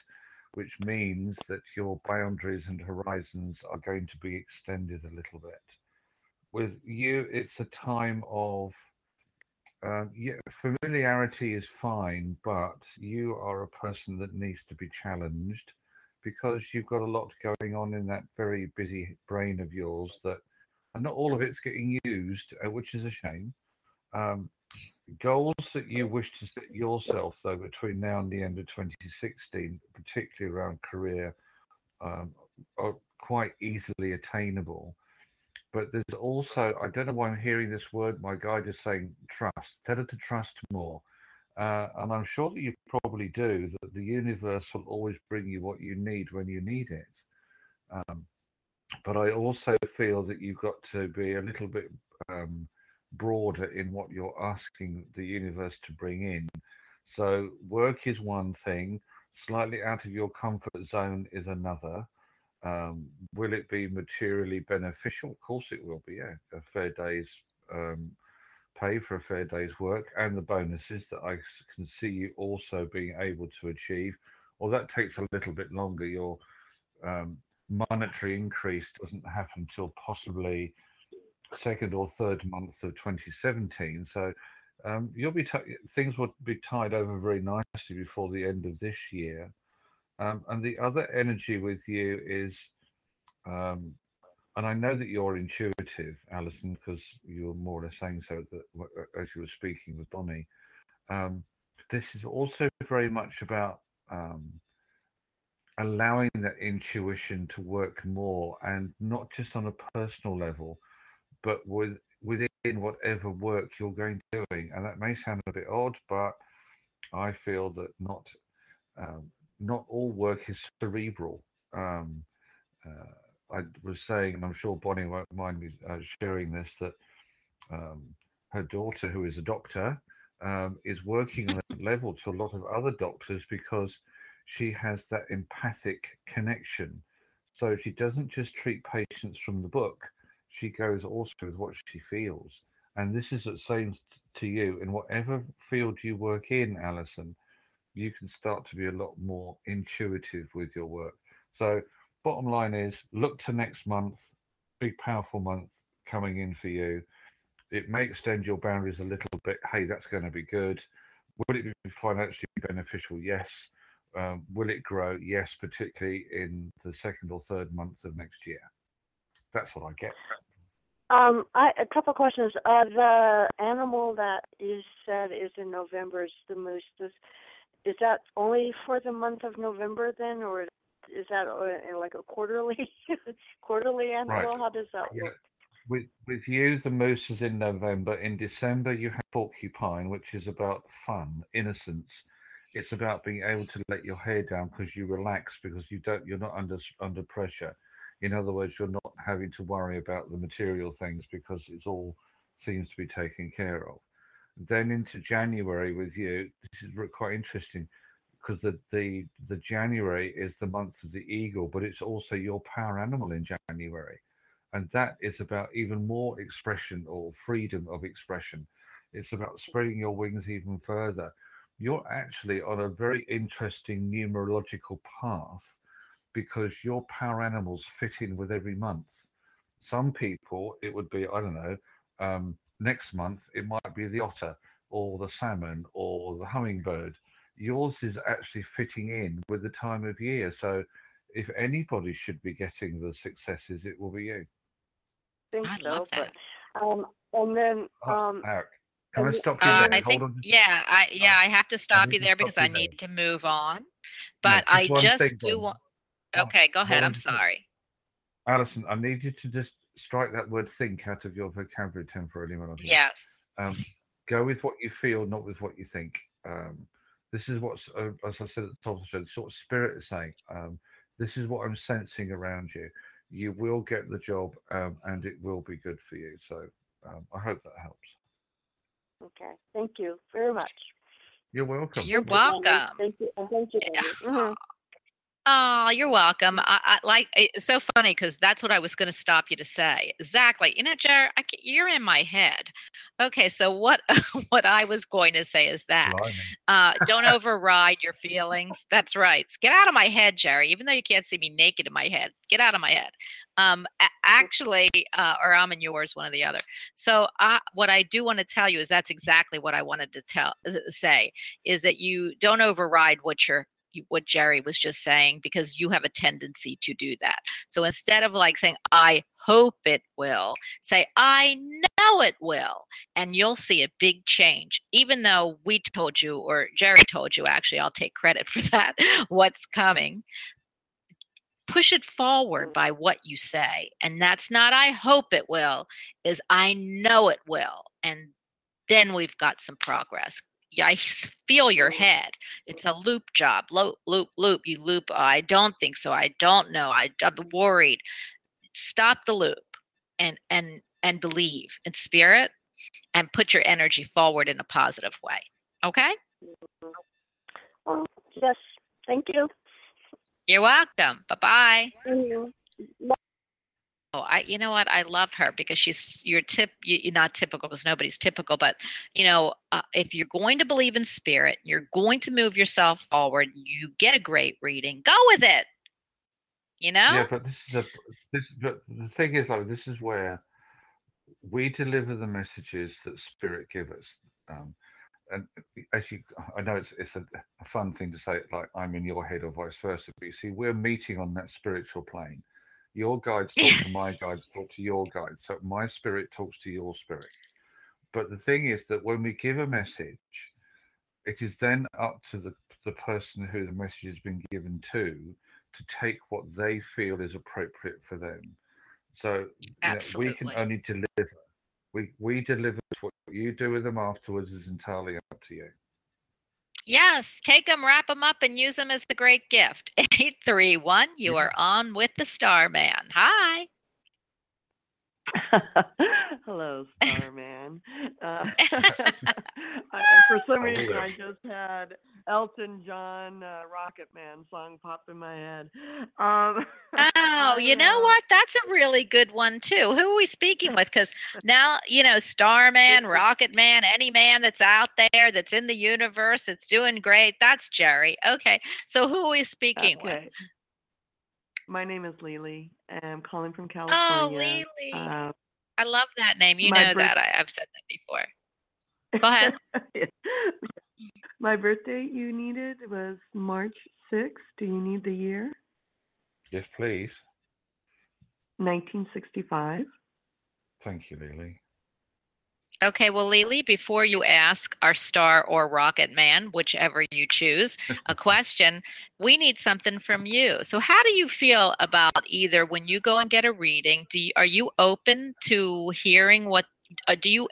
which means that your boundaries and horizons are going to be extended a little bit. With you, it's a time of um, yeah, familiarity is fine, but you are a person that needs to be challenged because you've got a lot going on in that very busy brain of yours that, and not all of it's getting used, uh, which is a shame. Um, goals that you wish to set yourself, though, between now and the end of 2016, particularly around career, um, are quite easily attainable but there's also I don't know why I'm hearing this word. My guide is saying trust. Tell her to trust more, uh, and I'm sure that you probably do. That the universe will always bring you what you need when you need it. Um, but I also feel that you've got to be a little bit um, broader in what you're asking the universe to bring in. So work is one thing. Slightly out of your comfort zone is another. Um, will it be materially beneficial? Of course, it will be. Yeah, a fair day's um, pay for a fair day's work, and the bonuses that I can see you also being able to achieve. Well, that takes a little bit longer. Your um, monetary increase doesn't happen till possibly second or third month of 2017. So um, you'll be ti things will be tied over very nicely before the end of this year. Um, and the other energy with you is, um, and I know that you're intuitive, Alison, because you were more or less saying so that uh, as you were speaking with Bonnie. Um, this is also very much about um, allowing that intuition to work more, and not just on a personal level, but with within whatever work you're going doing. And that may sound a bit odd, but I feel that not um, not all work is cerebral. Um, uh, I was saying, and I'm sure Bonnie won't mind me uh, sharing this, that um, her daughter, who is a doctor, um, is working on a level to a lot of other doctors because she has that empathic connection. So she doesn't just treat patients from the book, she goes also with what she feels. And this is the same to you in whatever field you work in, Alison you can start to be a lot more intuitive with your work. So bottom line is look to next month, big powerful month coming in for you. It may extend your boundaries a little bit. Hey, that's going to be good. Will it be financially beneficial? Yes. Um, will it grow? Yes, particularly in the second or third month of next year. That's what I get. Um, I a couple questions. Uh, the animal that you said is in November is the moose. Is that only for the month of November then, or is that uh, like a quarterly quarterly animal? Right. How does that Yeah. work? With with you, the moose is in November. In December, you have porcupine, which is about fun, innocence. It's about being able to let your hair down because you relax because you don't you're not under under pressure. In other words, you're not having to worry about the material things because it's all seems to be taken care of. Then into January with you, this is quite interesting because the, the the January is the month of the eagle, but it's also your power animal in January. And that is about even more expression or freedom of expression. It's about spreading your wings even further. You're actually on a very interesting numerological path because your power animals fit in with every month. Some people it would be i don't know um, next month it might be the otter or the salmon or the hummingbird yours is actually fitting in with the time of year so if anybody should be getting the successes it will be you think I so, love that. but um, and then Oh, um, Eric, can I stop you Uh, there? I Hold think, on. yeah, I yeah, I have to stop need you to there because you I there. need to move on. No, But I just one just thing, do Dawn. want. Okay, go ahead. one I'm thing. sorry. Alison, I need you to just strike that word think out of your vocabulary temporarily. When I'm. Yes. Um, go with what you feel, not with what you think. Um, this is what's, uh, as I said at the top of the show, the sort of spirit is saying. Um, this is what I'm sensing around you. You will get the job, um, and it will be good for you. So um, I hope that helps. okay, thank you very much. You're welcome. You're Thank you, welcome. Thank you, thank you. Yeah. Oh, you're welcome. I, I like it's so funny because that's what I was going to stop you to say. Exactly. You know, Jared, I, ca- you're in my head. Okay, so what what I was going to say is that uh, don't override your feelings. That's right. Get out of my head, Jerry. Even though you can't see me naked in my head, get out of my head. Um, actually, uh, or I'm in yours, one or the other. So, uh, what I do want to tell you is that's exactly what I wanted to tell uh, say is that you don't override what you're you- what Jerry was just saying because you have a tendency to do that. So instead of like saying I hope it will, say I know it will and you'll see a big change even though we told you or Jerry told you actually I'll take credit for that what's coming push it forward by what you say and that's not I hope it will is I know it will and then we've got some progress I feel your head. It's a loop job. Loop, loop, loop. You loop. "Oh, I don't think so. I don't know. I, I'm worried. Stop the loop and and and believe in spirit and put your energy forward in a positive way. Okay? Oh, yes, thank you. You're welcome. Bye bye. Mm-hmm. Oh, I, you know what? I love her because she's you're tip. You, you're not typical because nobody's typical, but you know, uh, if you're going to believe in spirit, you're going to move yourself forward. You get a great reading. Go with it. You know. Yeah, but this is a this. But the thing is, like, this is where we deliver the messages that spirit give us. Um, and as you, I know it's it's a, a fun thing to say, like I'm in your head or vice versa. But you see, we're meeting on that spiritual plane. Your guides talk to my guides, talk to your guides. So my spirit talks to your spirit. But the thing is that when we give a message, it is then up to the the person who the message has been given to to take what they feel is appropriate for them. So you know, we can only deliver. We we deliver what you do with them afterwards is entirely up to you. Yes, take them, wrap them up, and use them as the great gift. 831, you are on with the Starman. Hi. Hello, Starman. Uh, I, for some reason. I just had Elton John uh, Rocket Man song pop in my head. Um, Oh, you know what? That's a really good one, too. Who are we speaking with? Because now, you know, Starman, Rocket Man, any man that's out there that's in the universe that's doing great, that's Jerry. Okay. So who are we speaking with? My name is Lily, I'm calling from Oh, California. Lily. Uh, I love that name. You know birth- that. I, I've said that before. Go ahead. My birthday you needed was March 6th. Do you need the year? Yes, please. 1965. Thank you, Lily. Okay, well, Lily, before you ask our star or rocket man, whichever you choose, a question, we need something from you. So, how do you feel about either when you go and get a reading? Do you, are you open to hearing what? Uh, do you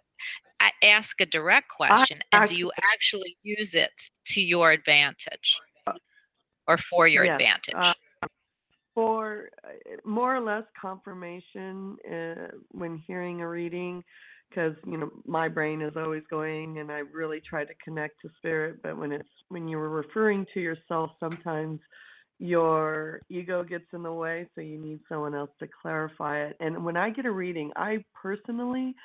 a- ask a direct question, and do you actually use it to your advantage or for your Yes, advantage? uh, For uh, more or less confirmation uh, when hearing a reading, because you know my brain is always going, and I really try to connect to spirit. But when it's when you're referring to yourself, sometimes your ego gets in the way, so you need someone else to clarify it. And when I get a reading, I personally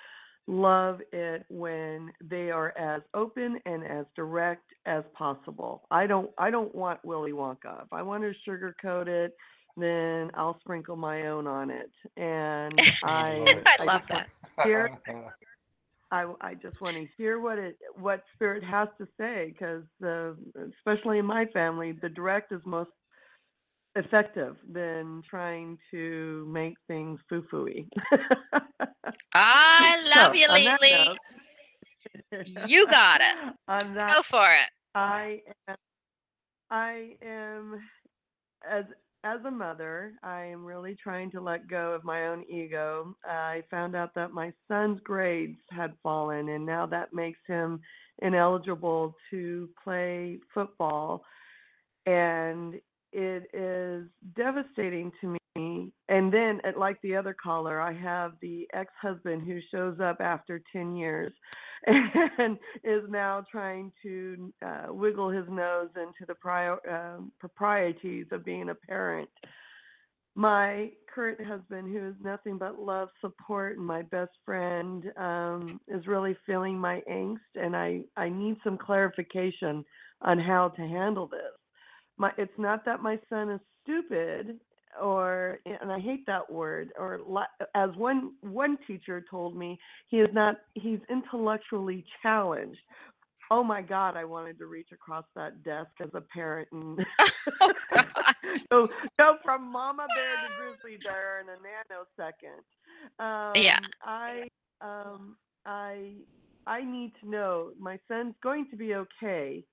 love it when they are as open and as direct as possible. I don't I don't want Willy Wonka. If I want to sugarcoat it, then I'll sprinkle my own on it. And I I love that. Here- I, I just want to hear what it what spirit has to say because uh, especially in my family the direct is most effective than trying to make things foo fooey. I love you, on that Lily. note- You got it. on that Go for it. I am, I am as as a mother, I am really trying to let go of my own ego. I found out that my son's grades had fallen, and now that makes him ineligible to play football. And it is devastating to me. And then, uh, like the other caller, I have the ex husband who shows up after 10 years and is now trying to uh, wiggle his nose into the prior, um proprieties of being a parent. My current husband, who is nothing but love, support, and my best friend, um, is really feeling my angst, and I, I need some clarification on how to handle this. My, it's not that my son is stupid or and I hate that word or as one one teacher told me he is not he's intellectually challenged. Oh my god i wanted to reach across that desk as a parent and Oh, go go from mama bear to grizzly bear in a nanosecond. Um Yeah. i um i i need to know my son's going to be okay.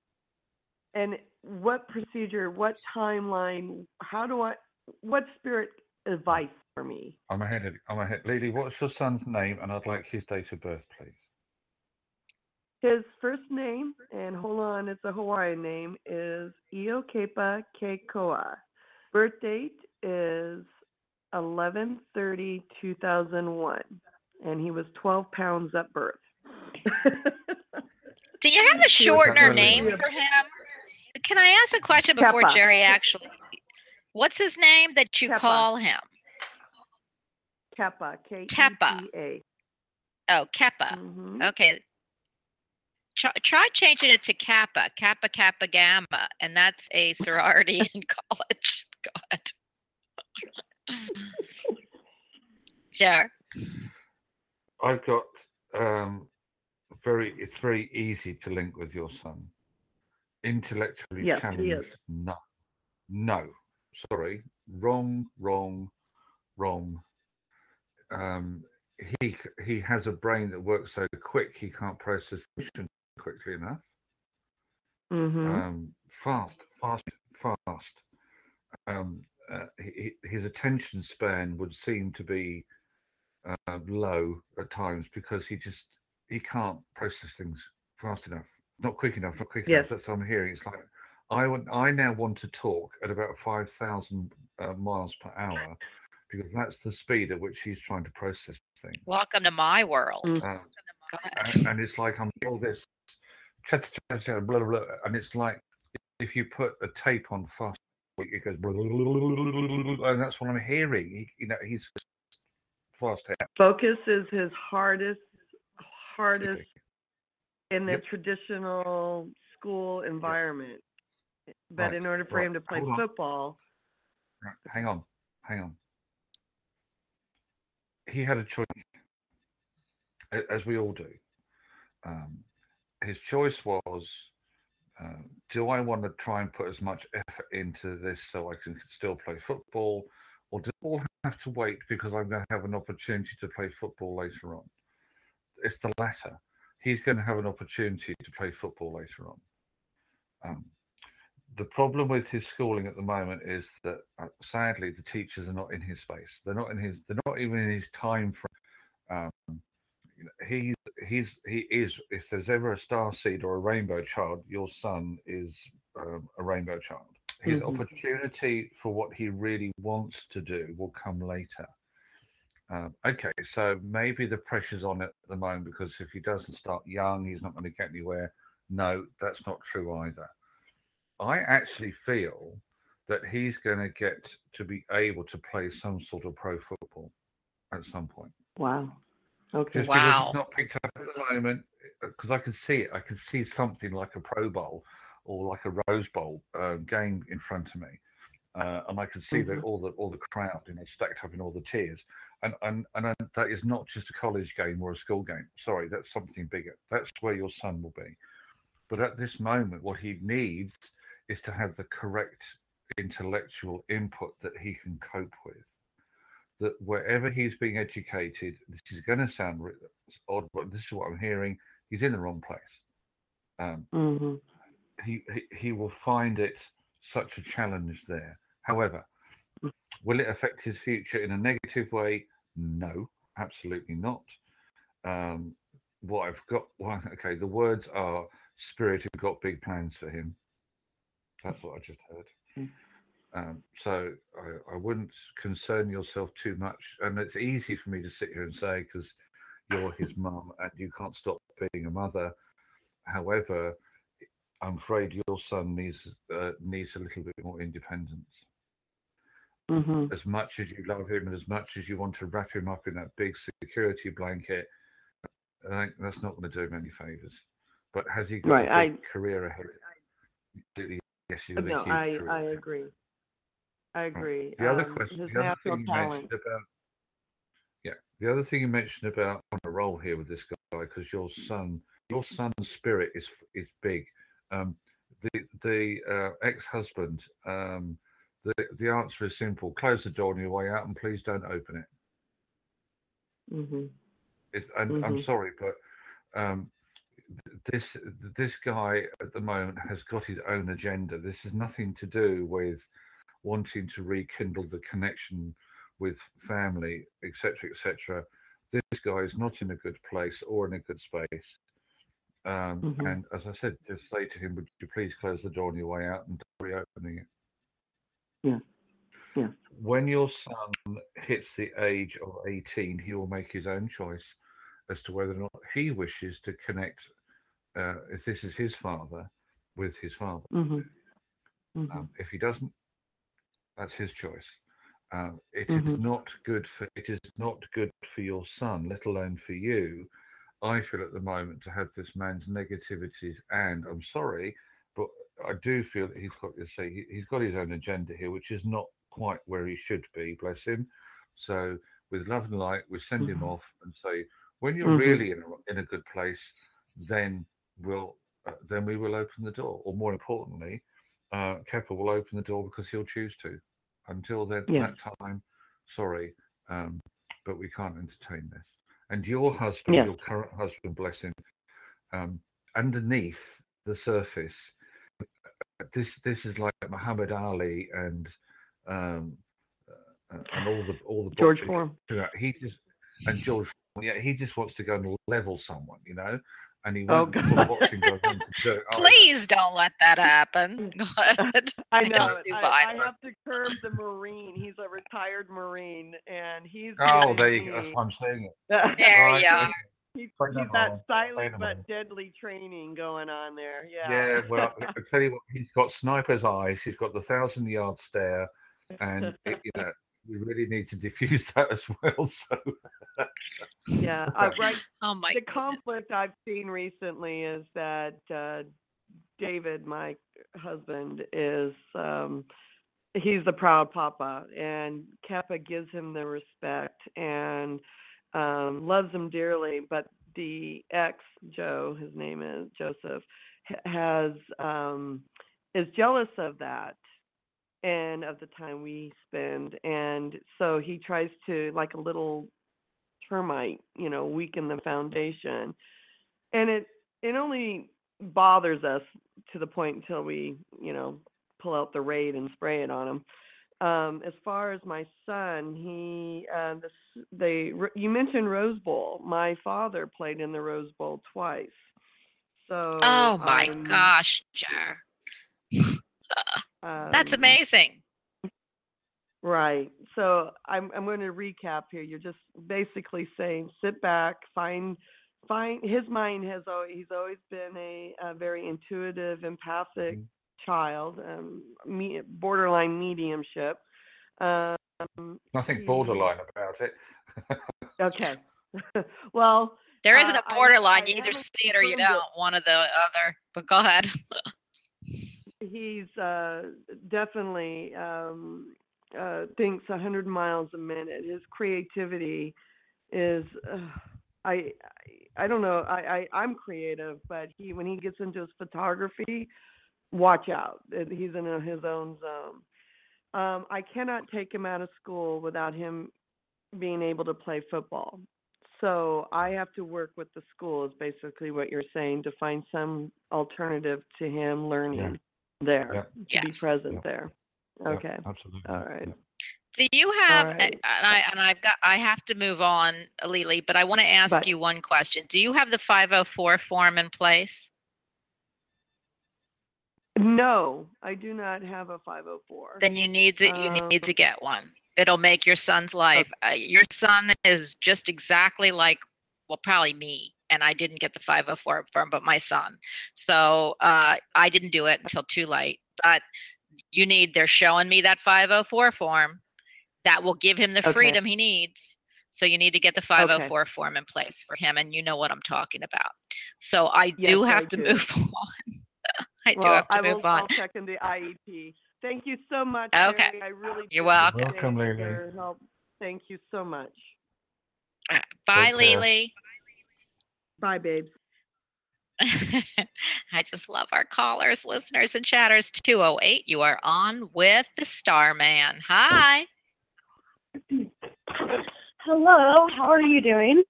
And what procedure what timeline how do i what spirit advice for me I'm ahead. Of, I'm ahead. Lily, what's your son's name? And I'd like his date of birth, please. His first name, and hold on, it's a Hawaiian name, is Iokepa Kekoa. Birth date is 11-30-2001, and he was 12 pounds at birth. Do you have a shortener name for him? Can I ask a question before Kepa. Jerry actually? What's his name that you Kepa. call him? Kepa, K Kepa. E P A. Oh, Kepa. Mhm. Okay. Try, try changing it to Kappa, Kappa Kappa Gamma, and that's a sorority in college. Go ahead. sure. I've got um, very. It's very easy to link with your son. Intellectually Yes, challenged. No, no. Sorry, wrong, wrong, wrong. Um, he he has a brain that works so quick he can't process information quickly enough. Mhm. um, fast, fast, fast. Um, uh, he- his attention span would seem to be uh, low at times because he just he can't process things fast enough, not quick enough, not quick Yes. enough. That's what I'm hearing. It's like I want, I now want to talk at about five thousand uh, miles per hour because that's the speed at which he's trying to process things. Welcome to my world. And, and, it's like I'm all this, blah, blah, blah, and it's like if you put a tape on fast, it goes, blah, blah, blah, and that's what I'm hearing. He, you know, he's fast. Focus is his hardest, hardest in the yep. traditional school environment. But Right, in order for him to play on. football, Hang on. hang on. He had a choice, as we all do. Um, his choice was uh, do I want to try and put as much effort into this so I can still play football, or do I all have to wait because I'm going to have an opportunity to play football later on? It's the latter. He's going to have an opportunity to play football later on. Um, the problem with his schooling at the moment is that uh, sadly the teachers are not in his space. They're not in his. They're not even in his time frame. Um, you know, he's he's he is. If there's ever a star seed or a rainbow child, your son is um, a rainbow child. His Mhm. opportunity for what he really wants to do will come later. Um, okay, so maybe the pressure's on at the moment because if he doesn't start young, he's not going to get anywhere. No, that's not true either. I actually feel that he's going to get to be able to play some sort of pro football at some point. Wow. Okay. Just because Wow. it's not picked up at the moment, because I can see it. I can see something like a Pro Bowl or like a Rose Bowl uh, game in front of me, uh, and I can see the, Mhm. all the all the crowd, you know, stacked up in all the tiers. And and and uh, that is not just a college game or a school game. Sorry, that's something bigger. That's where your son will be. But at this moment, what he needs is to have the correct intellectual input that he can cope with. That wherever he's being educated, this is going to sound odd, but this is what I'm hearing. He's in the wrong place. Um, hmm he, he he will find it such a challenge there. However, will it affect his future in a negative way? No, absolutely not. Um, what I've got, well, okay, the words are Spirit have got big plans for him. That's what I just heard. Mm. Um, so I, I wouldn't concern yourself too much. And it's easy for me to sit here and say because you're his mum and you can't stop being a mother. However, I'm afraid your son needs uh, needs a little bit more independence. hmm As much as you love him and as much as you want to wrap him up in that big security blanket, I think that's not going to do him any favors. But has he got Right, a big career ahead? Yes, he's got a huge I career I agree. I agree. The other Um, question, the other thing you talent. mentioned about, yeah, the other thing you mentioned about on a roll here with this guy because your son, your son's spirit is is big. Um, the the uh, ex-husband, um, the the answer is simple: close the door on your way out, and please don't open it. hmm It's, and I'm Mhm. sorry, but um, this this guy at the moment has got his own agenda. This has nothing to do with wanting to rekindle the connection with family, etc., etc. This guy is not in a good place or in a good space. Um, Mhm. And as I said, just say to him, "Would you please close the door on your way out and reopening it?" Yeah. Yeah. When your son hits the age of 18, he will make his own choice as to whether or not he wishes to connect, uh, if this is his father, with his father. hmm hmm Um, if he doesn't, that's his choice. Um, it is Mhm. not good for it is not good for your son, let alone for you. I feel at the moment to have this man's negativities, and I'm sorry, but I do feel that he's got to say he, he's got his own agenda here, which is not quite where he should be. Bless him. So with love and light, we send him Mhm. off and say, when you're Mhm. really in a, in a good place, then we'll uh, then we will open the door, or more importantly, uh, Kepa will open the door because he'll choose to. Until then, Yeah. that time, sorry, um, but we can't entertain this. And your husband, Yeah. your current husband, bless him, um, underneath the surface, this this is like Muhammad Ali and um, uh, and all the all the George Foreman. He just and George, yeah, he just wants to go and level someone, you know, and he Oh, won't put God. boxing gloves on to do it oh, either. Please don't let that happen. Go ahead. I I know. don't do I, I have to curb the Marine. He's a retired Marine, and he's. Oh, there you go. That's why I'm saying it. There Right, you okay. are. He's, Say he's that silent but deadly training going on there. Yeah. Yeah, well, I tell you what, he's got sniper's eyes. He's got the thousand yard stare, and it, you know we really need to diffuse that as well. So yeah. Uh, right. Oh my the goodness. conflict I've seen recently is that uh, David, my husband, is um, he's the proud papa, and Kepa gives him the respect and um, loves him dearly. But the ex Joe, his name is Joseph, has um, is jealous of that and of the time we spend, and so he tries to like a little termite, you know, weaken the foundation, and it it only bothers us to the point until we, you know, pull out the raid and spray it on him. Um, as far as my son, he uh, the, they you mentioned Rose Bowl. My father played in the Rose Bowl twice. So Oh my um, gosh, Jar. That's um, amazing. Right. So I'm I'm going to recap here. You're just basically saying sit back, find find his mind has always he's always been a, a very intuitive, empathic Mhm. child, um, me, borderline mediumship. Um, Nothing borderline about it. Okay. well, There isn't uh, a I- borderline. I you either see it or you don't. One or the other. But go ahead. he's uh, definitely um, uh, thinks a hundred miles a minute. His creativity is, uh, I, I, I don't know. I, I, I'm creative, but he when he gets into his photography, watch out. He's in his own zone. Um, I cannot take him out of school without him being able to play football. So I have to work with the school. Is basically what you're saying to find some alternative to him learning there Yeah. to be Yes. present Yeah. there. Yeah, Okay. absolutely. All right. Yeah. Do you have right. and I and I've got I have to move on, Lily, but I want to ask But- you one question. Do you have the 504 form in place? No, I do not have a 504. Then you need to you Um, need to get one. It'll make your son's life. Uh, your son is just exactly like well probably me and I didn't get the 504 form but my son. So uh I didn't do it until too late. But you need they're showing me that 504 form that will give him the Okay. freedom he needs. So you need to get the 504 form in place for him and you know what I'm talking about. So I do Yes, I have to do. move on. I do have to I move will, on. I'll second the IEP. Thank you so much. Okay. Mary. I really You're welcome. appreciate Welcome, Lily. Thank you so much. Uh, Bye, care. Lily. Bye, babes. I just love our callers, listeners, and chatters. 208, you are on with the Starman. Hi. Hello, how are you doing?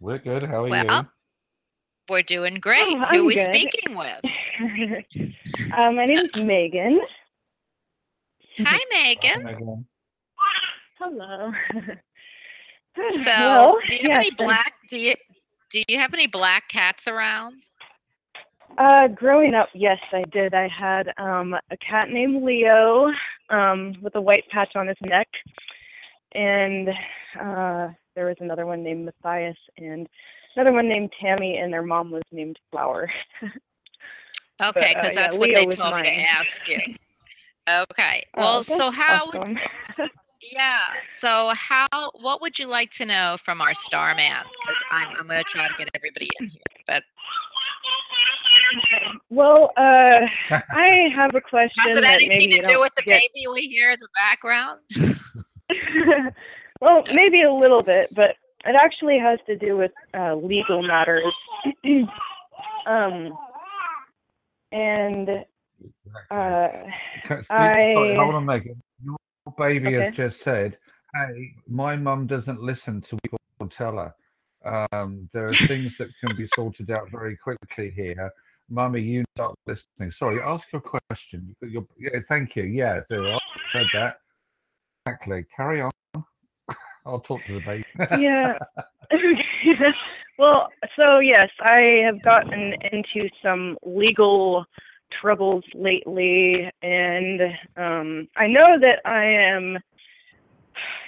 We're good. How are Well, you? We're doing great. Oh, Who are we good. speaking with? uh, my name is Megan. Hi, Megan. Megan. Hello. So, well, do you have yes, any black? Do you do you have any black cats around? Uh, growing up, yes, I did. I had um, a cat named Leo um, with a white patch on his neck, and uh, there was another one named Matthias, and another one named Tammy, and their mom was named Flower. Okay, uh, because yeah, that's what Leo they told me to mine. ask you. Okay. Oh, Well, that's so how? awesome. Yeah. So how? What would you like to know from our Starman? Because I'm I'm going to try to get everybody in here, but Well, uh, I have a question has it that anything maybe to do with the get baby we hear in the background? well, maybe a little bit, but it actually has to do with uh, legal matters. um, and uh, Can- I- Sorry, hold on, Megan. Baby has just said, "Hey, my mum doesn't listen to what people tell her. Um, there are things that can be sorted out very quickly here. Mummy, you start listening. Sorry, ask your question. Yeah, thank you. Yeah, I heard that. Exactly. Carry on. I'll talk to the baby. yeah. well, so yes, I have gotten into some legal troubles lately, and um, I know that I am,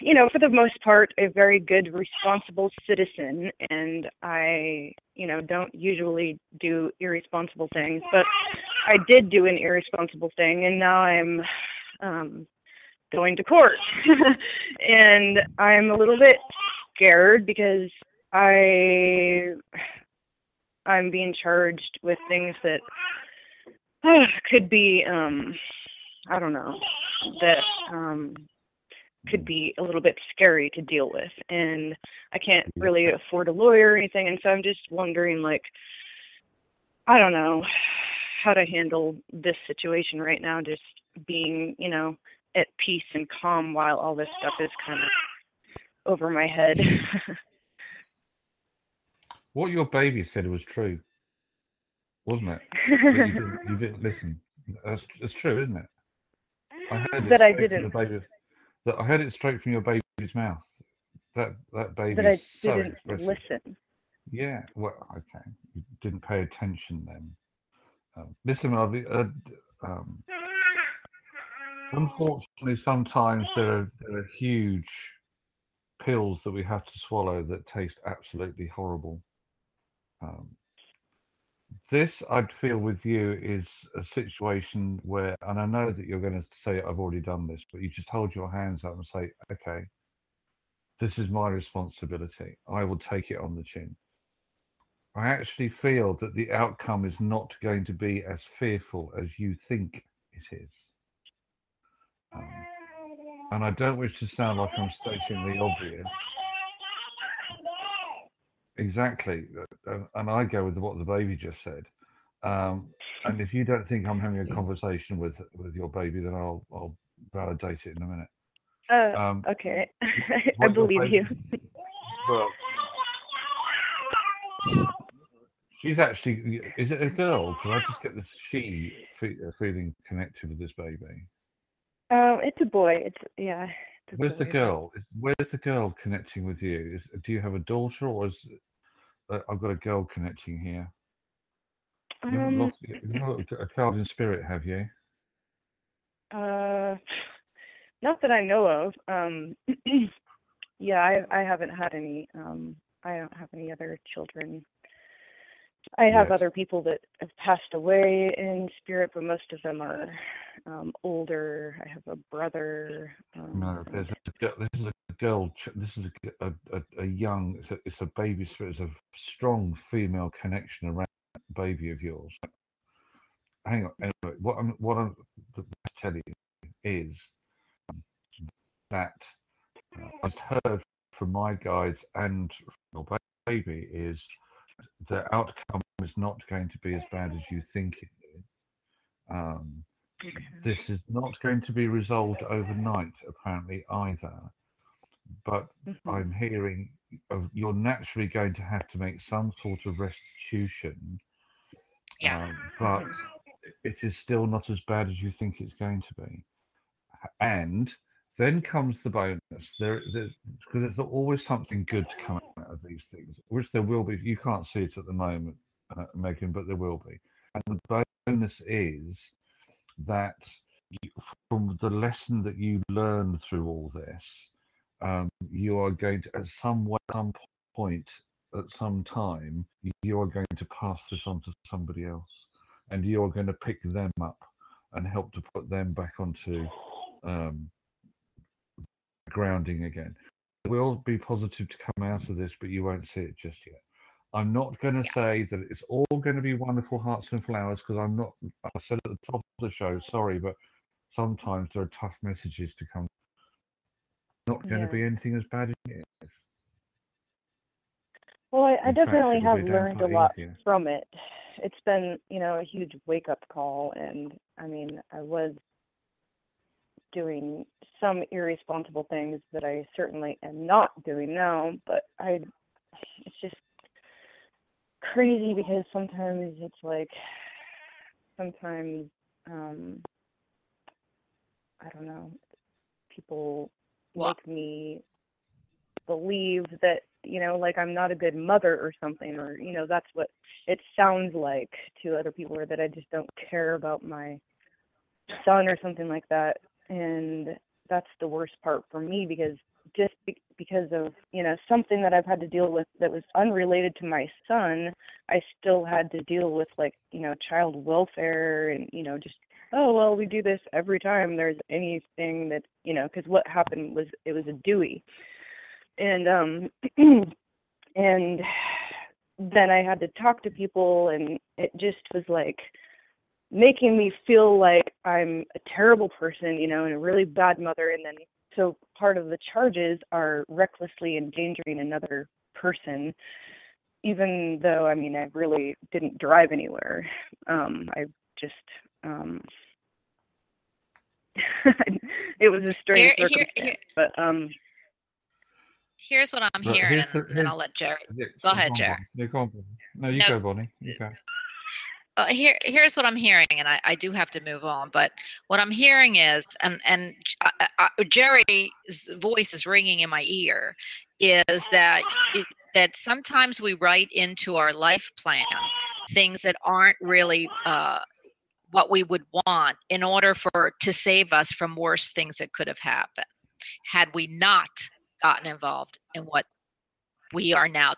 you know, for the most part, a very good, responsible citizen, and I, you know, don't usually do irresponsible things, but I did do an irresponsible thing, and now I'm um, going to court, and I'm a little bit scared because I I'm being charged with things that could be um I don't know that um could be a little bit scary to deal with. And I can't really afford a lawyer or anything and so I'm just wondering like I don't know how to handle this situation right now just being, you know, at peace and calm while all this stuff is kind of over my head. What your baby said was true, wasn't it? You, didn't, you didn't listen. That's, that's true, isn't it? I heard it That I didn't. the baby- that I heard it straight from your baby's mouth. That that baby that I so didn't expressive. listen. Yeah, well, okay. You didn't pay attention then. Um, listen, be, uh, um, unfortunately, sometimes there are, there are huge pills that we have to swallow that taste absolutely horrible. Um, this, I'd feel with you, is a situation where, and I know that you're going to say, I've already done this, but you just hold your hands up and say, okay, this is my responsibility. I will take it on the chin. I actually feel that the outcome is not going to be as fearful as you think it is. Um, and I don't wish to sound like I'm stating the obvious. Exactly. uh, And I go with what the baby just said. Um, and if you don't think I'm having a conversation with with your baby, then I'll I'll validate it in a minute. Uh, Um, okay. I believe you. Well, she's actually. Is it a girl? Can I just get the she uh, feeling connected with this baby? Um, it's a boy. It's yeah. Where's the girl? Is- Where's the girl connecting with you? Is, do you have a daughter, or is uh, I've got a girl connecting here? You Um, lost you've not a child in spirit, have you? uh, not that I know of. Um, yeah, I I haven't had any. Um, I don't have any other children. I have Yes. other people that have passed away in spirit, but most of them are um, older. I have a brother. Um, No, there's a, girl- this is a girl. This is a, a, a- young. It's a, it's a baby spirit. It's a strong female connection around that baby of yours. Hang on. Anyway, what I'm what I'm telling you is that uh, I've heard from my guides and from your baby is the outcome is not going to be as bad as you think it is. Um, this is not going to be resolved overnight, apparently, either. But Mhm. I'm hearing of you're naturally going to have to make some sort of restitution. Yeah. um, but it is still not as bad as you think it's going to be. And then comes the bonus. There, because there's always something good to come out of these things, which there will be. You can't see it at the moment, uh, Megan, but there will be. And the bonus is that you, from the lesson that you learned through all this, um, you are going to, at some some point, at some time, you are going to pass this on to somebody else, and you are going to pick them up and help to put them back onto um, grounding again. It will be positive to come out of this, but you won't see it just yet. I'm not going to say that it's all going to be wonderful hearts and flowers because I'm not. I said at the top of the show, sorry, but sometimes there are tough messages to come. Not going Yeah. to be anything as bad as it is. Well, I, I In fact, definitely have be a damn learned a lot easier. from it. It's been, you know, a huge wake up call and I mean, I was doing some irresponsible things that I certainly am not doing now, but I it's just crazy because sometimes it's like sometimes um I don't know, people Well- make me believe that you know like i'm not a good mother or something or you know that's what it sounds like to other people or that i just don't care about my son or something like that and that's the worst part for me because just be- because of you know something that i've had to deal with that was unrelated to my son i still had to deal with like you know child welfare and you know just oh well we do this every time there's anything that you know because what happened was it was a DUI. And um and then I had to talk to people and it just was like making me feel like I'm a terrible person, you know, and a really bad mother. And then, so part of the charges are recklessly endangering another person, even though, I mean, I really didn't drive anywhere. Um, I just, um, it was a strange Here- here- circumstance, here- but um, Here's what I'm hearing, and, the- and then I'll let Jerry. Go ahead, on, Jerry. Bonnie. Yeah, go on, Bonnie. No, you No. go, Bonnie. You go. Uh, here here's what I'm hearing, and I, I do have to move on. But what I'm hearing is, and and uh, uh, Jerry's voice is ringing in my ear, is that it, that sometimes we write into our life plan things that aren't really uh, what we would want in order for to save us from worse things that could have happened had we not gotten involved in what we are now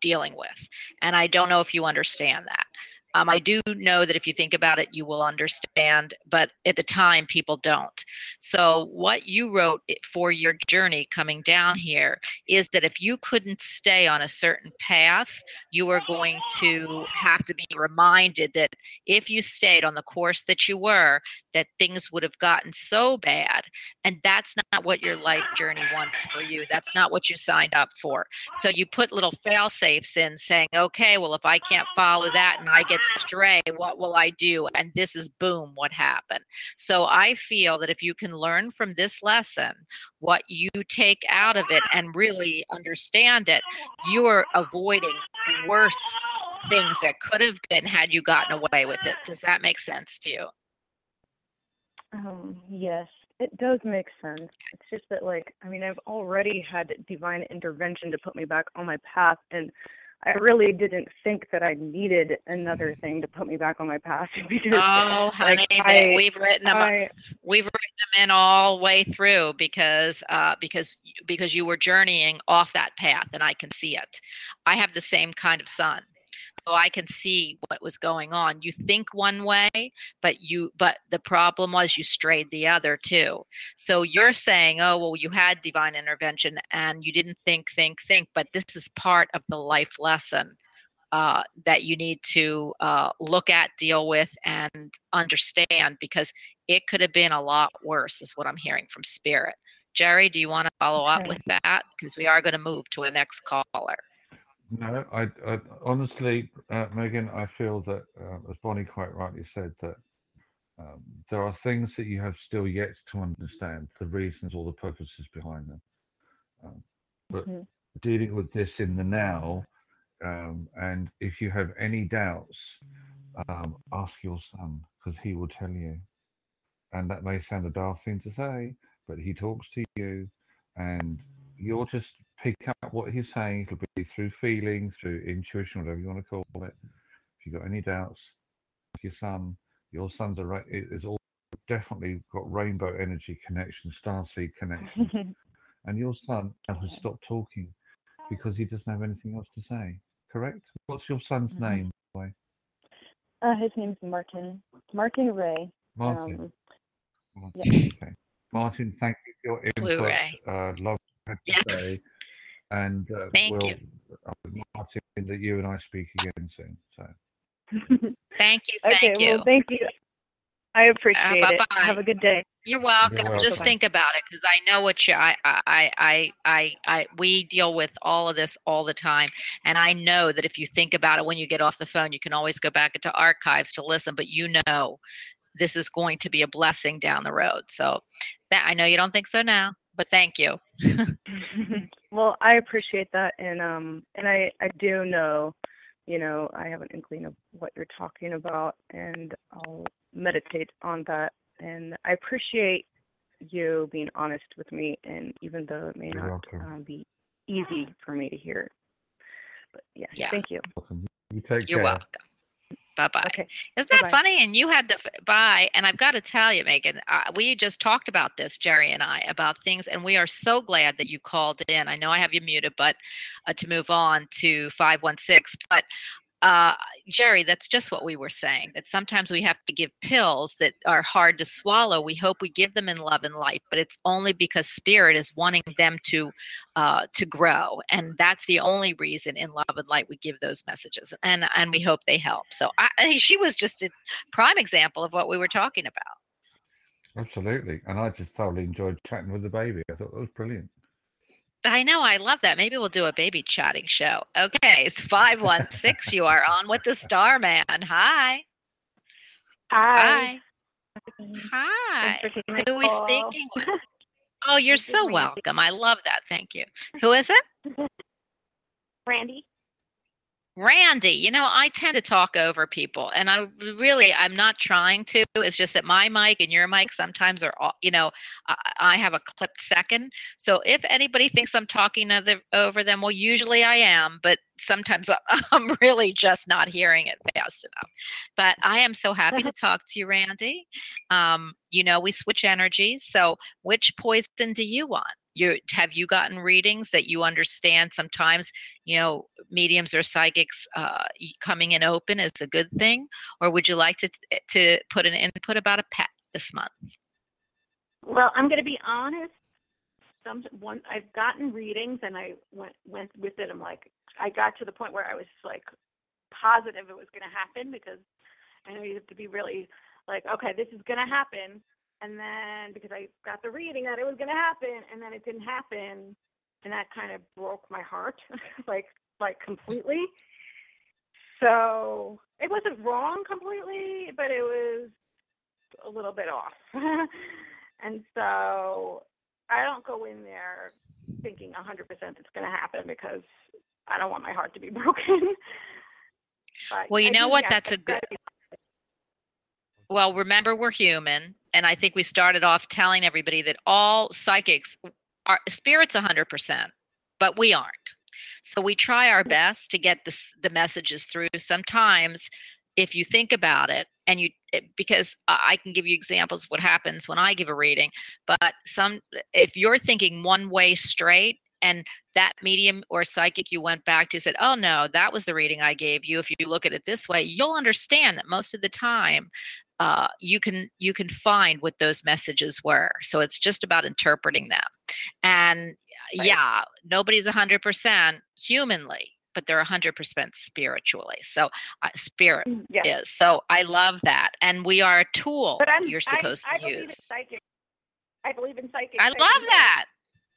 dealing with. And I don't know if you understand that. Um, I do know that if you think about it, you will understand, but at the time, people don't. So, what you wrote for your journey coming down here is that if you couldn't stay on a certain path, you were going to have to be reminded that if you stayed on the course that you were, that things would have gotten so bad. And that's not what your life journey wants for you. That's not what you signed up for. So you put little fail safes in saying, okay, well, if I can't follow that and I get stray, what will I do? And this is boom, what happened. So I feel that if you can learn from this lesson what you take out of it and really understand it, you're avoiding worse things that could have been had you gotten away with it. Does that make sense to you? Um, yes, it does make sense. It's just that, like, I mean, I've already had divine intervention to put me back on my path, and I really didn't think that I needed another thing to put me back on my path because, Oh, honey, like, they, I, we've written them. I, we've written them in all the way through because uh, because because you were journeying off that path, and I can see it. I have the same kind of son, so I can see what was going on. You think one way, but you but the problem was you strayed the other too. So you're saying, oh well, you had divine intervention and you didn't think, think, think, but this is part of the life lesson uh, that you need to uh, look at, deal with, and understand because it could have been a lot worse, is what I'm hearing from spirit. Jerry, do you want to follow up with that? Because we are going to move to a next caller. No, I, I honestly, uh, Megan, I feel that, uh, as Bonnie quite rightly said, that um, there are things that you have still yet to understand, the reasons or the purposes behind them. Um, but Mhm. dealing with this in the now, um, and if you have any doubts, um, ask your son because he will tell you. And that may sound a daft thing to say, but he talks to you, and you're just pick up what he's saying. It'll be through feeling, through intuition, whatever you want to call it. If you've got any doubts, your son, your son's a ra- it is all definitely got rainbow energy connection, star seed connection, and your son has stopped talking because he doesn't have anything else to say. Correct? What's your son's Mhm. name? by the way? uh, his name's Martin. Martin Ray. Martin. Um, Martin. yeah. Okay. Martin, thank you for your input. Blu-ray. Uh, love what you Yes. say. And uh, Thank we'll, you. uh, Martin, that you and I speak again soon. So Thank you. Thank okay, you. well, thank you. I appreciate it. bye-bye. Have a good day. You're welcome. welcome. Just think about it because I know what you. I, I, I, I, I. We deal with all of this all the time, and I know that if you think about it when you get off the phone, you can always go back into archives to listen. But you know, this is going to be a blessing down the road. So, that I know you don't think so now, but thank you. well, I appreciate that, and um, and I I do know, you know, I have an inkling of what you're talking about, and I'll meditate on that. And I appreciate you being honest with me, and even though it may You're not um, be easy for me to hear, but yes, Yeah. thank you. welcome. You take You're care. welcome. Bye bye. Okay. Isn't that Bye-bye. funny? And you had the f- bye, and I've got to tell you, Megan, uh, we just talked about this, Jerry and I, about things, and we are so glad that you called in. I know I have you muted, but uh, to move on to five one six, but uh, Jerry, that's just what we were saying. That sometimes we have to give pills that are hard to swallow. We hope we give them in love and light, but it's only because spirit is wanting them to uh, to grow, and that's the only reason in love and light we give those messages, and and we hope they help. So I, she was just a prime example of what we were talking about. Absolutely. And I just thoroughly enjoyed chatting with the baby. I thought that was brilliant. I know, I love that. Maybe we'll do a baby chatting show. Okay, it's five one six. You are on with the Starman. Hi. Hi. Hi. Hi. Thanks for taking my Who are we speaking with? Oh, you're so welcome. I love that. Thank you. Who is it? Randy. Randy. You know, I tend to talk over people, and I really, I'm not trying to. It's just that my mic and your mic sometimes are, all, you know, I, I have a clipped second. So if anybody thinks I'm talking other, over them, well, usually I am, but sometimes I'm really just not hearing it fast enough. But I am so happy to talk to you, Randy. Um, you know, we switch energies. So which poison do you want? You have you gotten readings that you understand sometimes you know mediums or psychics uh, coming in open is a good thing or would you like to to put an input about a pet this month Well, I'm going to be honest. Some one I've gotten readings and I went went with it. I'm like I got to the point where I was like positive it was going to happen because I know you have to be really like okay this is going to happen and then because I got the reading that it was going to happen and then it didn't happen and that kind of broke my heart like like completely. So it wasn't wrong completely, but it was a little bit off. and so I don't go in there thinking 100% it's going to happen because I don't want my heart to be broken. Well, you I know what? That's a good- well remember we're human and i think we started off telling everybody that all psychics are spirits 100% but we aren't. So we try our best to get this, the messages through. Sometimes if you think about it and you because i I can give you examples of what happens when i give a reading but some if you're thinking one way straight and that medium or psychic you went back to said oh no that was the reading i gave you if you look at it this way you'll understand that most of the time uh, you can you can find what those messages were so it's just about interpreting them and Right. yeah nobody's 100% humanly but they're 100% spiritually so uh, spirit Mm, yeah. is so i love that and we are a tool But I'm, you're I- supposed I, to believe in use psychic. I believe in psychic. i love that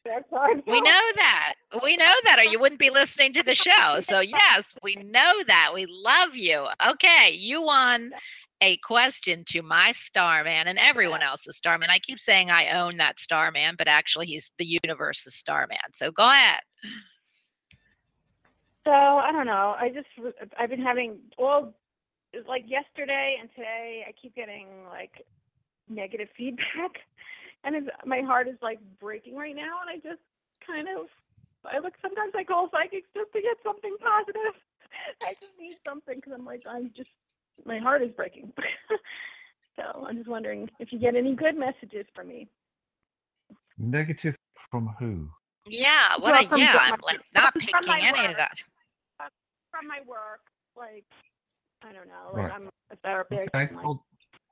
That's I we know. that. We know that or you wouldn't be listening to the show. So yes we know that. We love you. Okay you won a question to my starman and everyone else's starman. I keep saying i own that starman but actually he's the universe's starman. So go ahead. So I don't know. I just I've been having all like yesterday and today. I keep getting like negative feedback, and it's, my heart is like breaking right now. And I just kind of I look sometimes I call psychics just to get something positive. I just need something because I'm like I'm just my heart is breaking. so I'm just wondering if you get any good messages for me. Negative from who? yeah what Well, a, from yeah the- i'm like not from picking my any of that From my work, like I don't know, like Right. I'm a therapist. Okay, like, hold,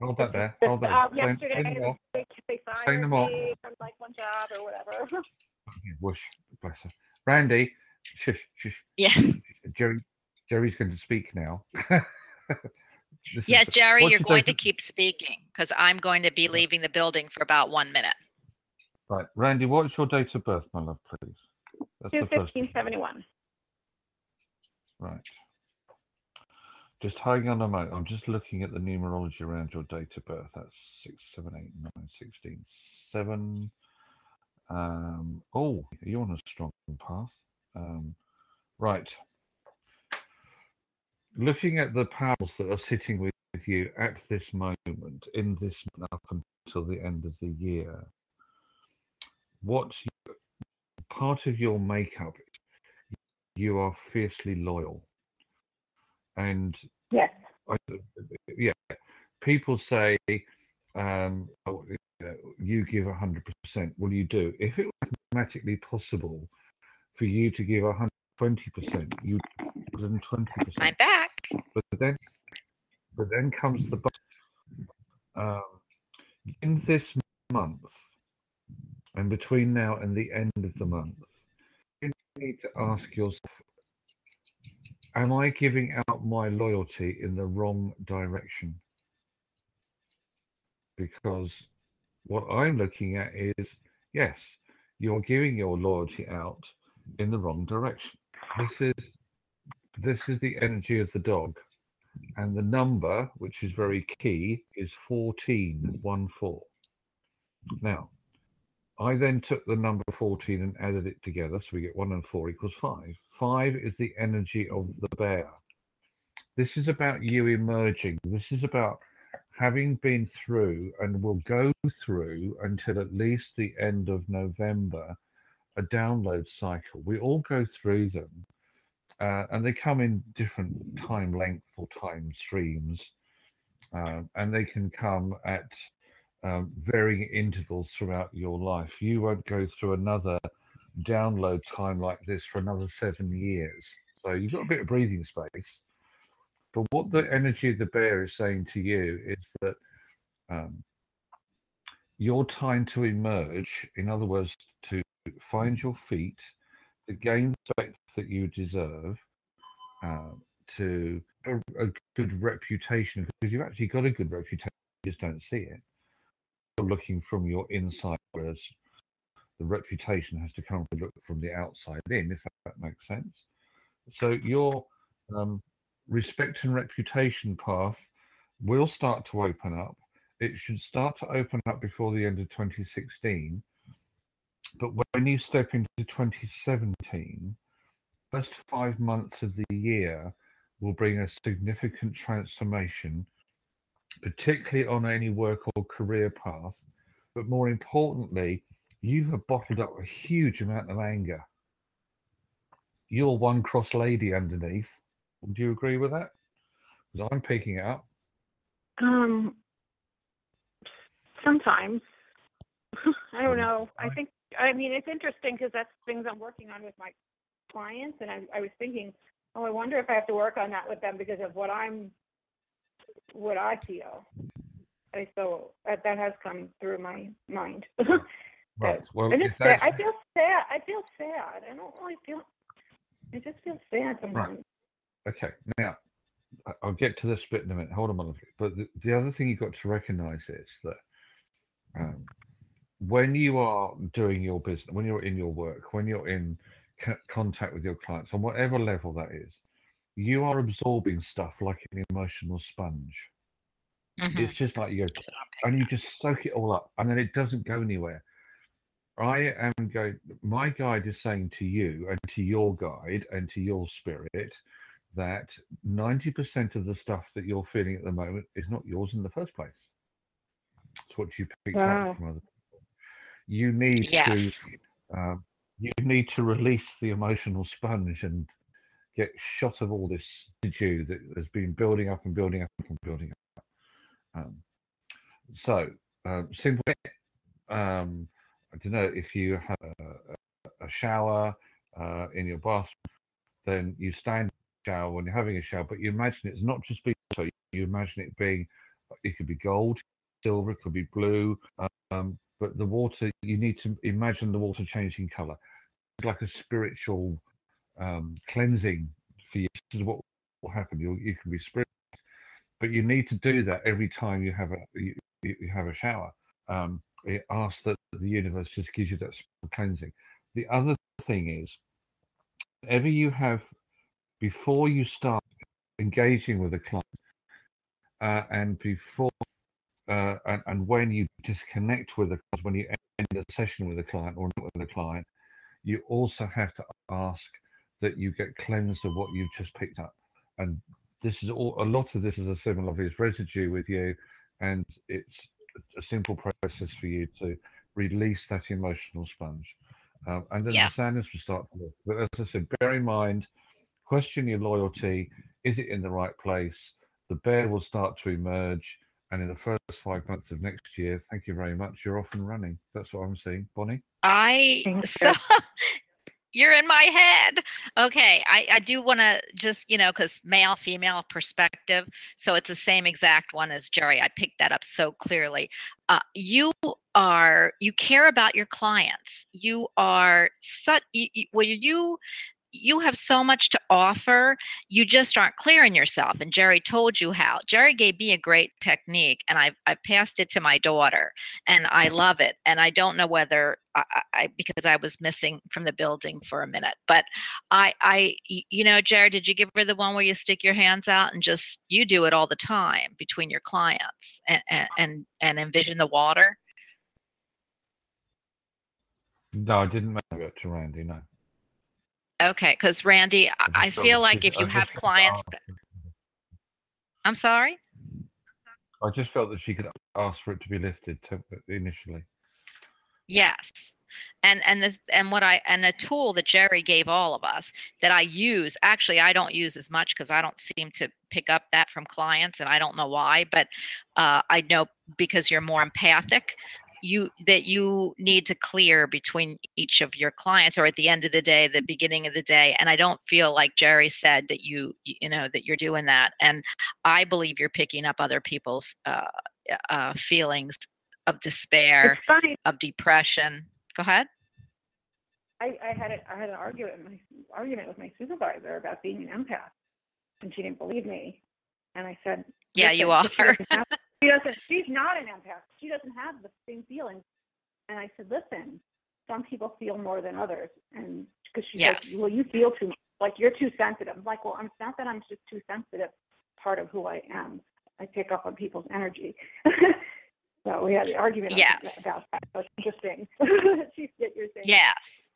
hold that there. Hold that. Say- say yesterday, no more. they, they fired no more. me from like one job or whatever. Whoosh, bless her. Randy, shush, shush. yeah Jerry, Jerry's going to speak now. Listen, yes so jerry what's you're your going to of- keep speaking because i'm going to be leaving the building for about one minute Right, Randy, what's your date of birth, my love, please? That's Two the first. fifteen seventy one. Right. Just hang on a moment. I'm just looking at the numerology around your date of birth. That's 6, 7, 8, 9, 16, 7. Um, oh, you're on a strong path. Um, right. Looking at the powers that are sitting with you at this moment, in this up until the end of the year, what's your- part of your makeup you are fiercely loyal. And Yes. I, yeah, people say um, oh, you give hundred percent. Well, you do. If it was mathematically possible for you to give hundred twenty percent, you than twenty percent. I'm back. But then, but then comes the but. Um, in this month, and between now and the end of the month, you need to ask yourself: Am I giving out my loyalty in the wrong direction? Because what I'm looking at is yes, you're giving your loyalty out in the wrong direction. This is this is the energy of the dog. And the number, which is very key, is 14, 1 4. Now, I then took the number 14 and added it together. So we get 1 and 4 equals 5. 5 is the energy of the bear. This is about you emerging. This is about having been through and will go through until at least the end of November a download cycle. We all go through them uh, and they come in different time length or time streams, um, and they can come at um, varying intervals throughout your life. You won't go through another download time like this for another seven years, so you've got a bit of breathing space. But what the energy of the bear is saying to you is that um, your time to emerge, in other words, to find your feet, to gain the respect that you deserve, uh, to a, a good reputation, because you've actually got a good reputation, you just don't see it. You're looking from your inside, whereas the reputation has to come from, from the outside in, if that makes sense. So your um, respect and reputation path will start to open up. It should start to open up before the end of 2016. But when you step into 2017, first five months of the year will bring a significant transformation, particularly on any work or career path. But more importantly, you have bottled up a huge amount of anger. You're one cross lady underneath. Do you agree with that? Because I'm picking it up. Um, sometimes. I don't know. I think. I mean, it's interesting because that's things I'm working on with my clients, and I, I was thinking, oh, I wonder if I have to work on that with them because of what I'm, what I feel. And so that, that has come through my mind. Right. Well, if it's sad. I feel sad. I feel sad. I don't really feel. I just feel sad sometimes. okay, now I- I'll get to this bit in a minute. Hold on a minute. But the, the other thing you've got to recognize is that um, when you are doing your business, when you're in your work, when you're in co- contact with your clients, on whatever level that is, you are absorbing stuff like an emotional sponge. Mhm. It's just like you go, and you just soak it all up, and then it doesn't go anywhere. I am going. My guide is saying to you and to your guide and to your spirit that ninety percent of the stuff that you're feeling at the moment is not yours in the first place. It's what you picked Wow. up from other people. You need Yes. to. Um, you need to release the emotional sponge and get shot of all this residue that has been building up and building up and building up. Um, so, um, simple. Um, I don't know if you have a, a- shower uh, in your bathroom, then you stand shower when you're having a shower, but you imagine it's not just being so. You imagine it being, it could be gold, silver, it could be blue, um, but the water. You need to imagine the water changing color, it's like a spiritual um, cleansing for you. This is what will happen. You you can be spiritual, but you need to do that every time you have a you you have a shower. Um, it asks that the universe just gives you that cleansing. The other thing is, whenever you have before you start engaging with a client, uh, and before uh, and, and when you disconnect with a client, when you end a session with a client or not with a client, you also have to ask that you get cleansed of what you've just picked up. And this is all a lot of this is a similar obvious residue with you, and it's a simple process for you to release that emotional sponge. Um, and then Yeah. the sadness will start to lift. But as I said, bear in mind, question your loyalty. Is it in the right place? The bear will start to emerge. And in the first five months of next year, thank you very much. You're off and running. That's what I'm seeing. Bonnie? I Thank so you're in my head. Okay, I, I do want to just, you know, because male, female perspective. So it's the same exact one as Jerry. I picked that up so clearly. Uh, you are, you care about your clients. You are such, you, well, you you have so much to offer you just aren't clear in yourself and jerry told you how jerry gave me a great technique and i've, I've passed it to my daughter and i love it and i don't know whether I, I because i was missing from the building for a minute but i i you know jerry did you give her the one where you stick your hands out and just you do it all the time between your clients and and and envision the water No, I didn't make it to Randy. No. Okay because randy I, I feel like if you have just felt that clients i'm sorry I just felt that she could ask for it to be lifted temp- initially. Yes. And and the and what I and a tool that Jerry gave all of us that I use actually I don't use as much because I don't seem to pick up that from clients and I don't know why but uh, I know because you're more empathic you that you need to clear between each of your clients or at the end of the day the beginning of the day and I don't feel like Jerry said that you you know that you're doing that and I believe you're picking up other people's uh, uh, feelings of despair of depression. Go ahead. I, I had a, I had an argument my argument with my supervisor about being an empath, and she didn't believe me. And I said, Yeah, you are. she doesn't. She's not an empath. She doesn't have the same feelings." And I said, "Listen, some people feel more than others." And because she's Yes. like, "Well, you feel too much. Like you're too sensitive." I'm like, "Well, I'm it's not that I'm just too sensitive. Part of who I am. I pick up on people's energy." so we had the argument Yes. about that. So it's interesting. she said you're saying. Yes.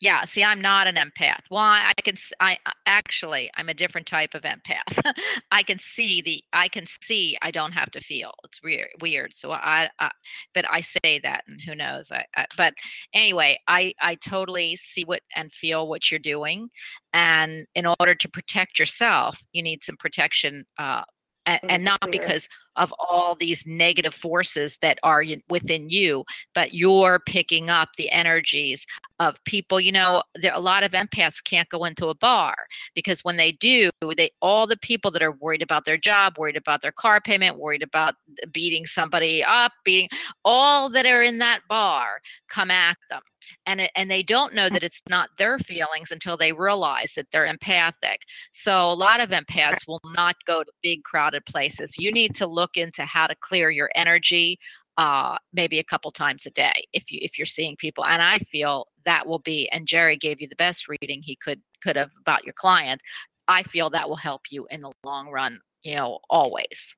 Yeah. See, I'm not an empath. Why? I can. i actually, I'm a different type of empath. I can see the. I can see. I don't have to feel. It's weird. Weird. So I. I but I say that, and who knows? I, I. But anyway, I. I totally see what and feel what you're doing, and in order to protect yourself, you need some protection. Uh, and, and not because of all these negative forces that are within you, but you're picking up the energies of people. You know, there a lot of empaths can't go into a bar because when they do, they all the people that are worried about their job, worried about their car payment, worried about beating somebody up, beating all that are in that bar come at them. And, it, and they don't know that it's not their feelings until they realize that they're empathic. So a lot of empaths will not go to big crowded places. You need to look into how to clear your energy uh maybe a couple times a day if you if you're seeing people and i feel that will be and jerry gave you the best reading he could could have about your client i feel that will help you in the long run you know always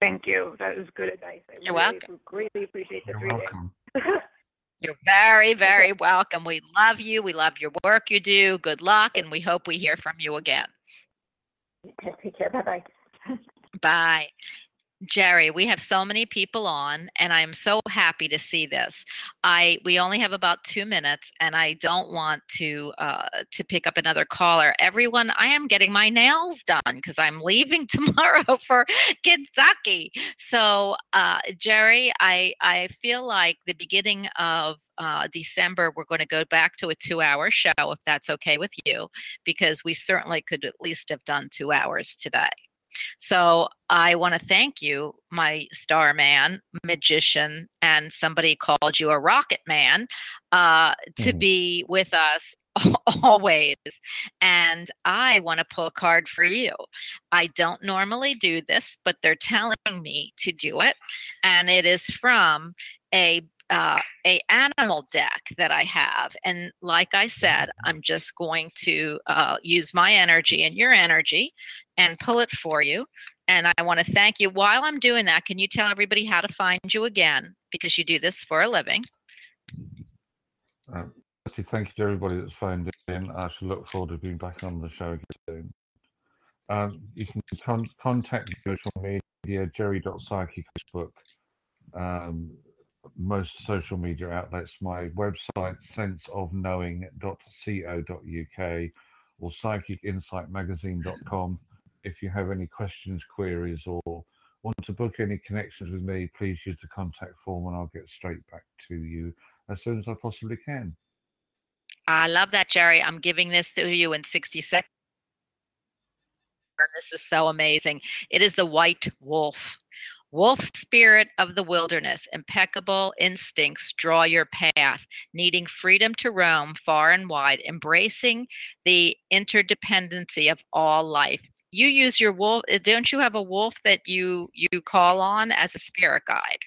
Thank you. That is good advice. I You're really welcome. greatly appreciate this You're reading. welcome. you're very very welcome we love you we love your work you do good luck and we hope we hear from you again Take care. Bye-bye. bye. Jerry, we have so many people on and I'm so happy to see this. I we only have about 2 minutes and I don't want to uh to pick up another caller. Everyone, I am getting my nails done cuz I'm leaving tomorrow for Kentucky. So, uh Jerry, I I feel like the beginning of uh, December, we're going to go back to a two hour show if that's okay with you, because we certainly could at least have done two hours today. So I want to thank you, my star man, magician, and somebody called you a rocket man, uh, to Mhm. be with us always. And I want to pull a card for you. I don't normally do this, but they're telling me to do it. And it is from a uh, a animal deck that I have, and like I said, I'm just going to uh, use my energy and your energy and pull it for you. And I want to thank you. While I'm doing that, can you tell everybody how to find you again? Because you do this for a living. Firstly, thank you to everybody that's phoned in. I shall look forward to being back on the show again soon. Um, you can con- contact social media, jerry.psyche, Facebook, um, most social media outlets, my website, senseofknowing.co.uk, or psychicinsightmagazine.com. If you have any questions, queries, or want to book any connections with me, please use the contact form and I'll get straight back to you as soon as I possibly can. I love that, Jerry. I'm giving this to you in 60 seconds. This is so amazing. It is the white wolf. Wolf spirit of the wilderness, impeccable instincts draw your path, needing freedom to roam far and wide, embracing the interdependency of all life. You use your wolf, uh, don't you have a wolf that you you call on as a spirit guide?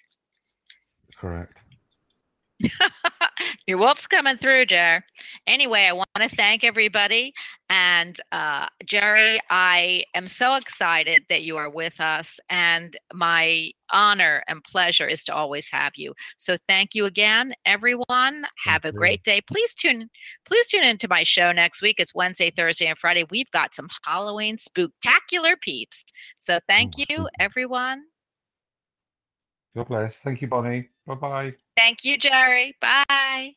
Correct. Your wolf's coming through, Jer. Anyway, I want to thank everybody. And uh, Jerry, I am so excited that you are with us. And my honor and pleasure is to always have you. So thank you again, everyone. Have a great day. Please tune please tune into my show next week. It's Wednesday, Thursday, and Friday. We've got some Halloween spooktacular peeps. So thank you, everyone. God bless. Thank you, Bonnie. Bye bye. Thank you, Jerry. Bye.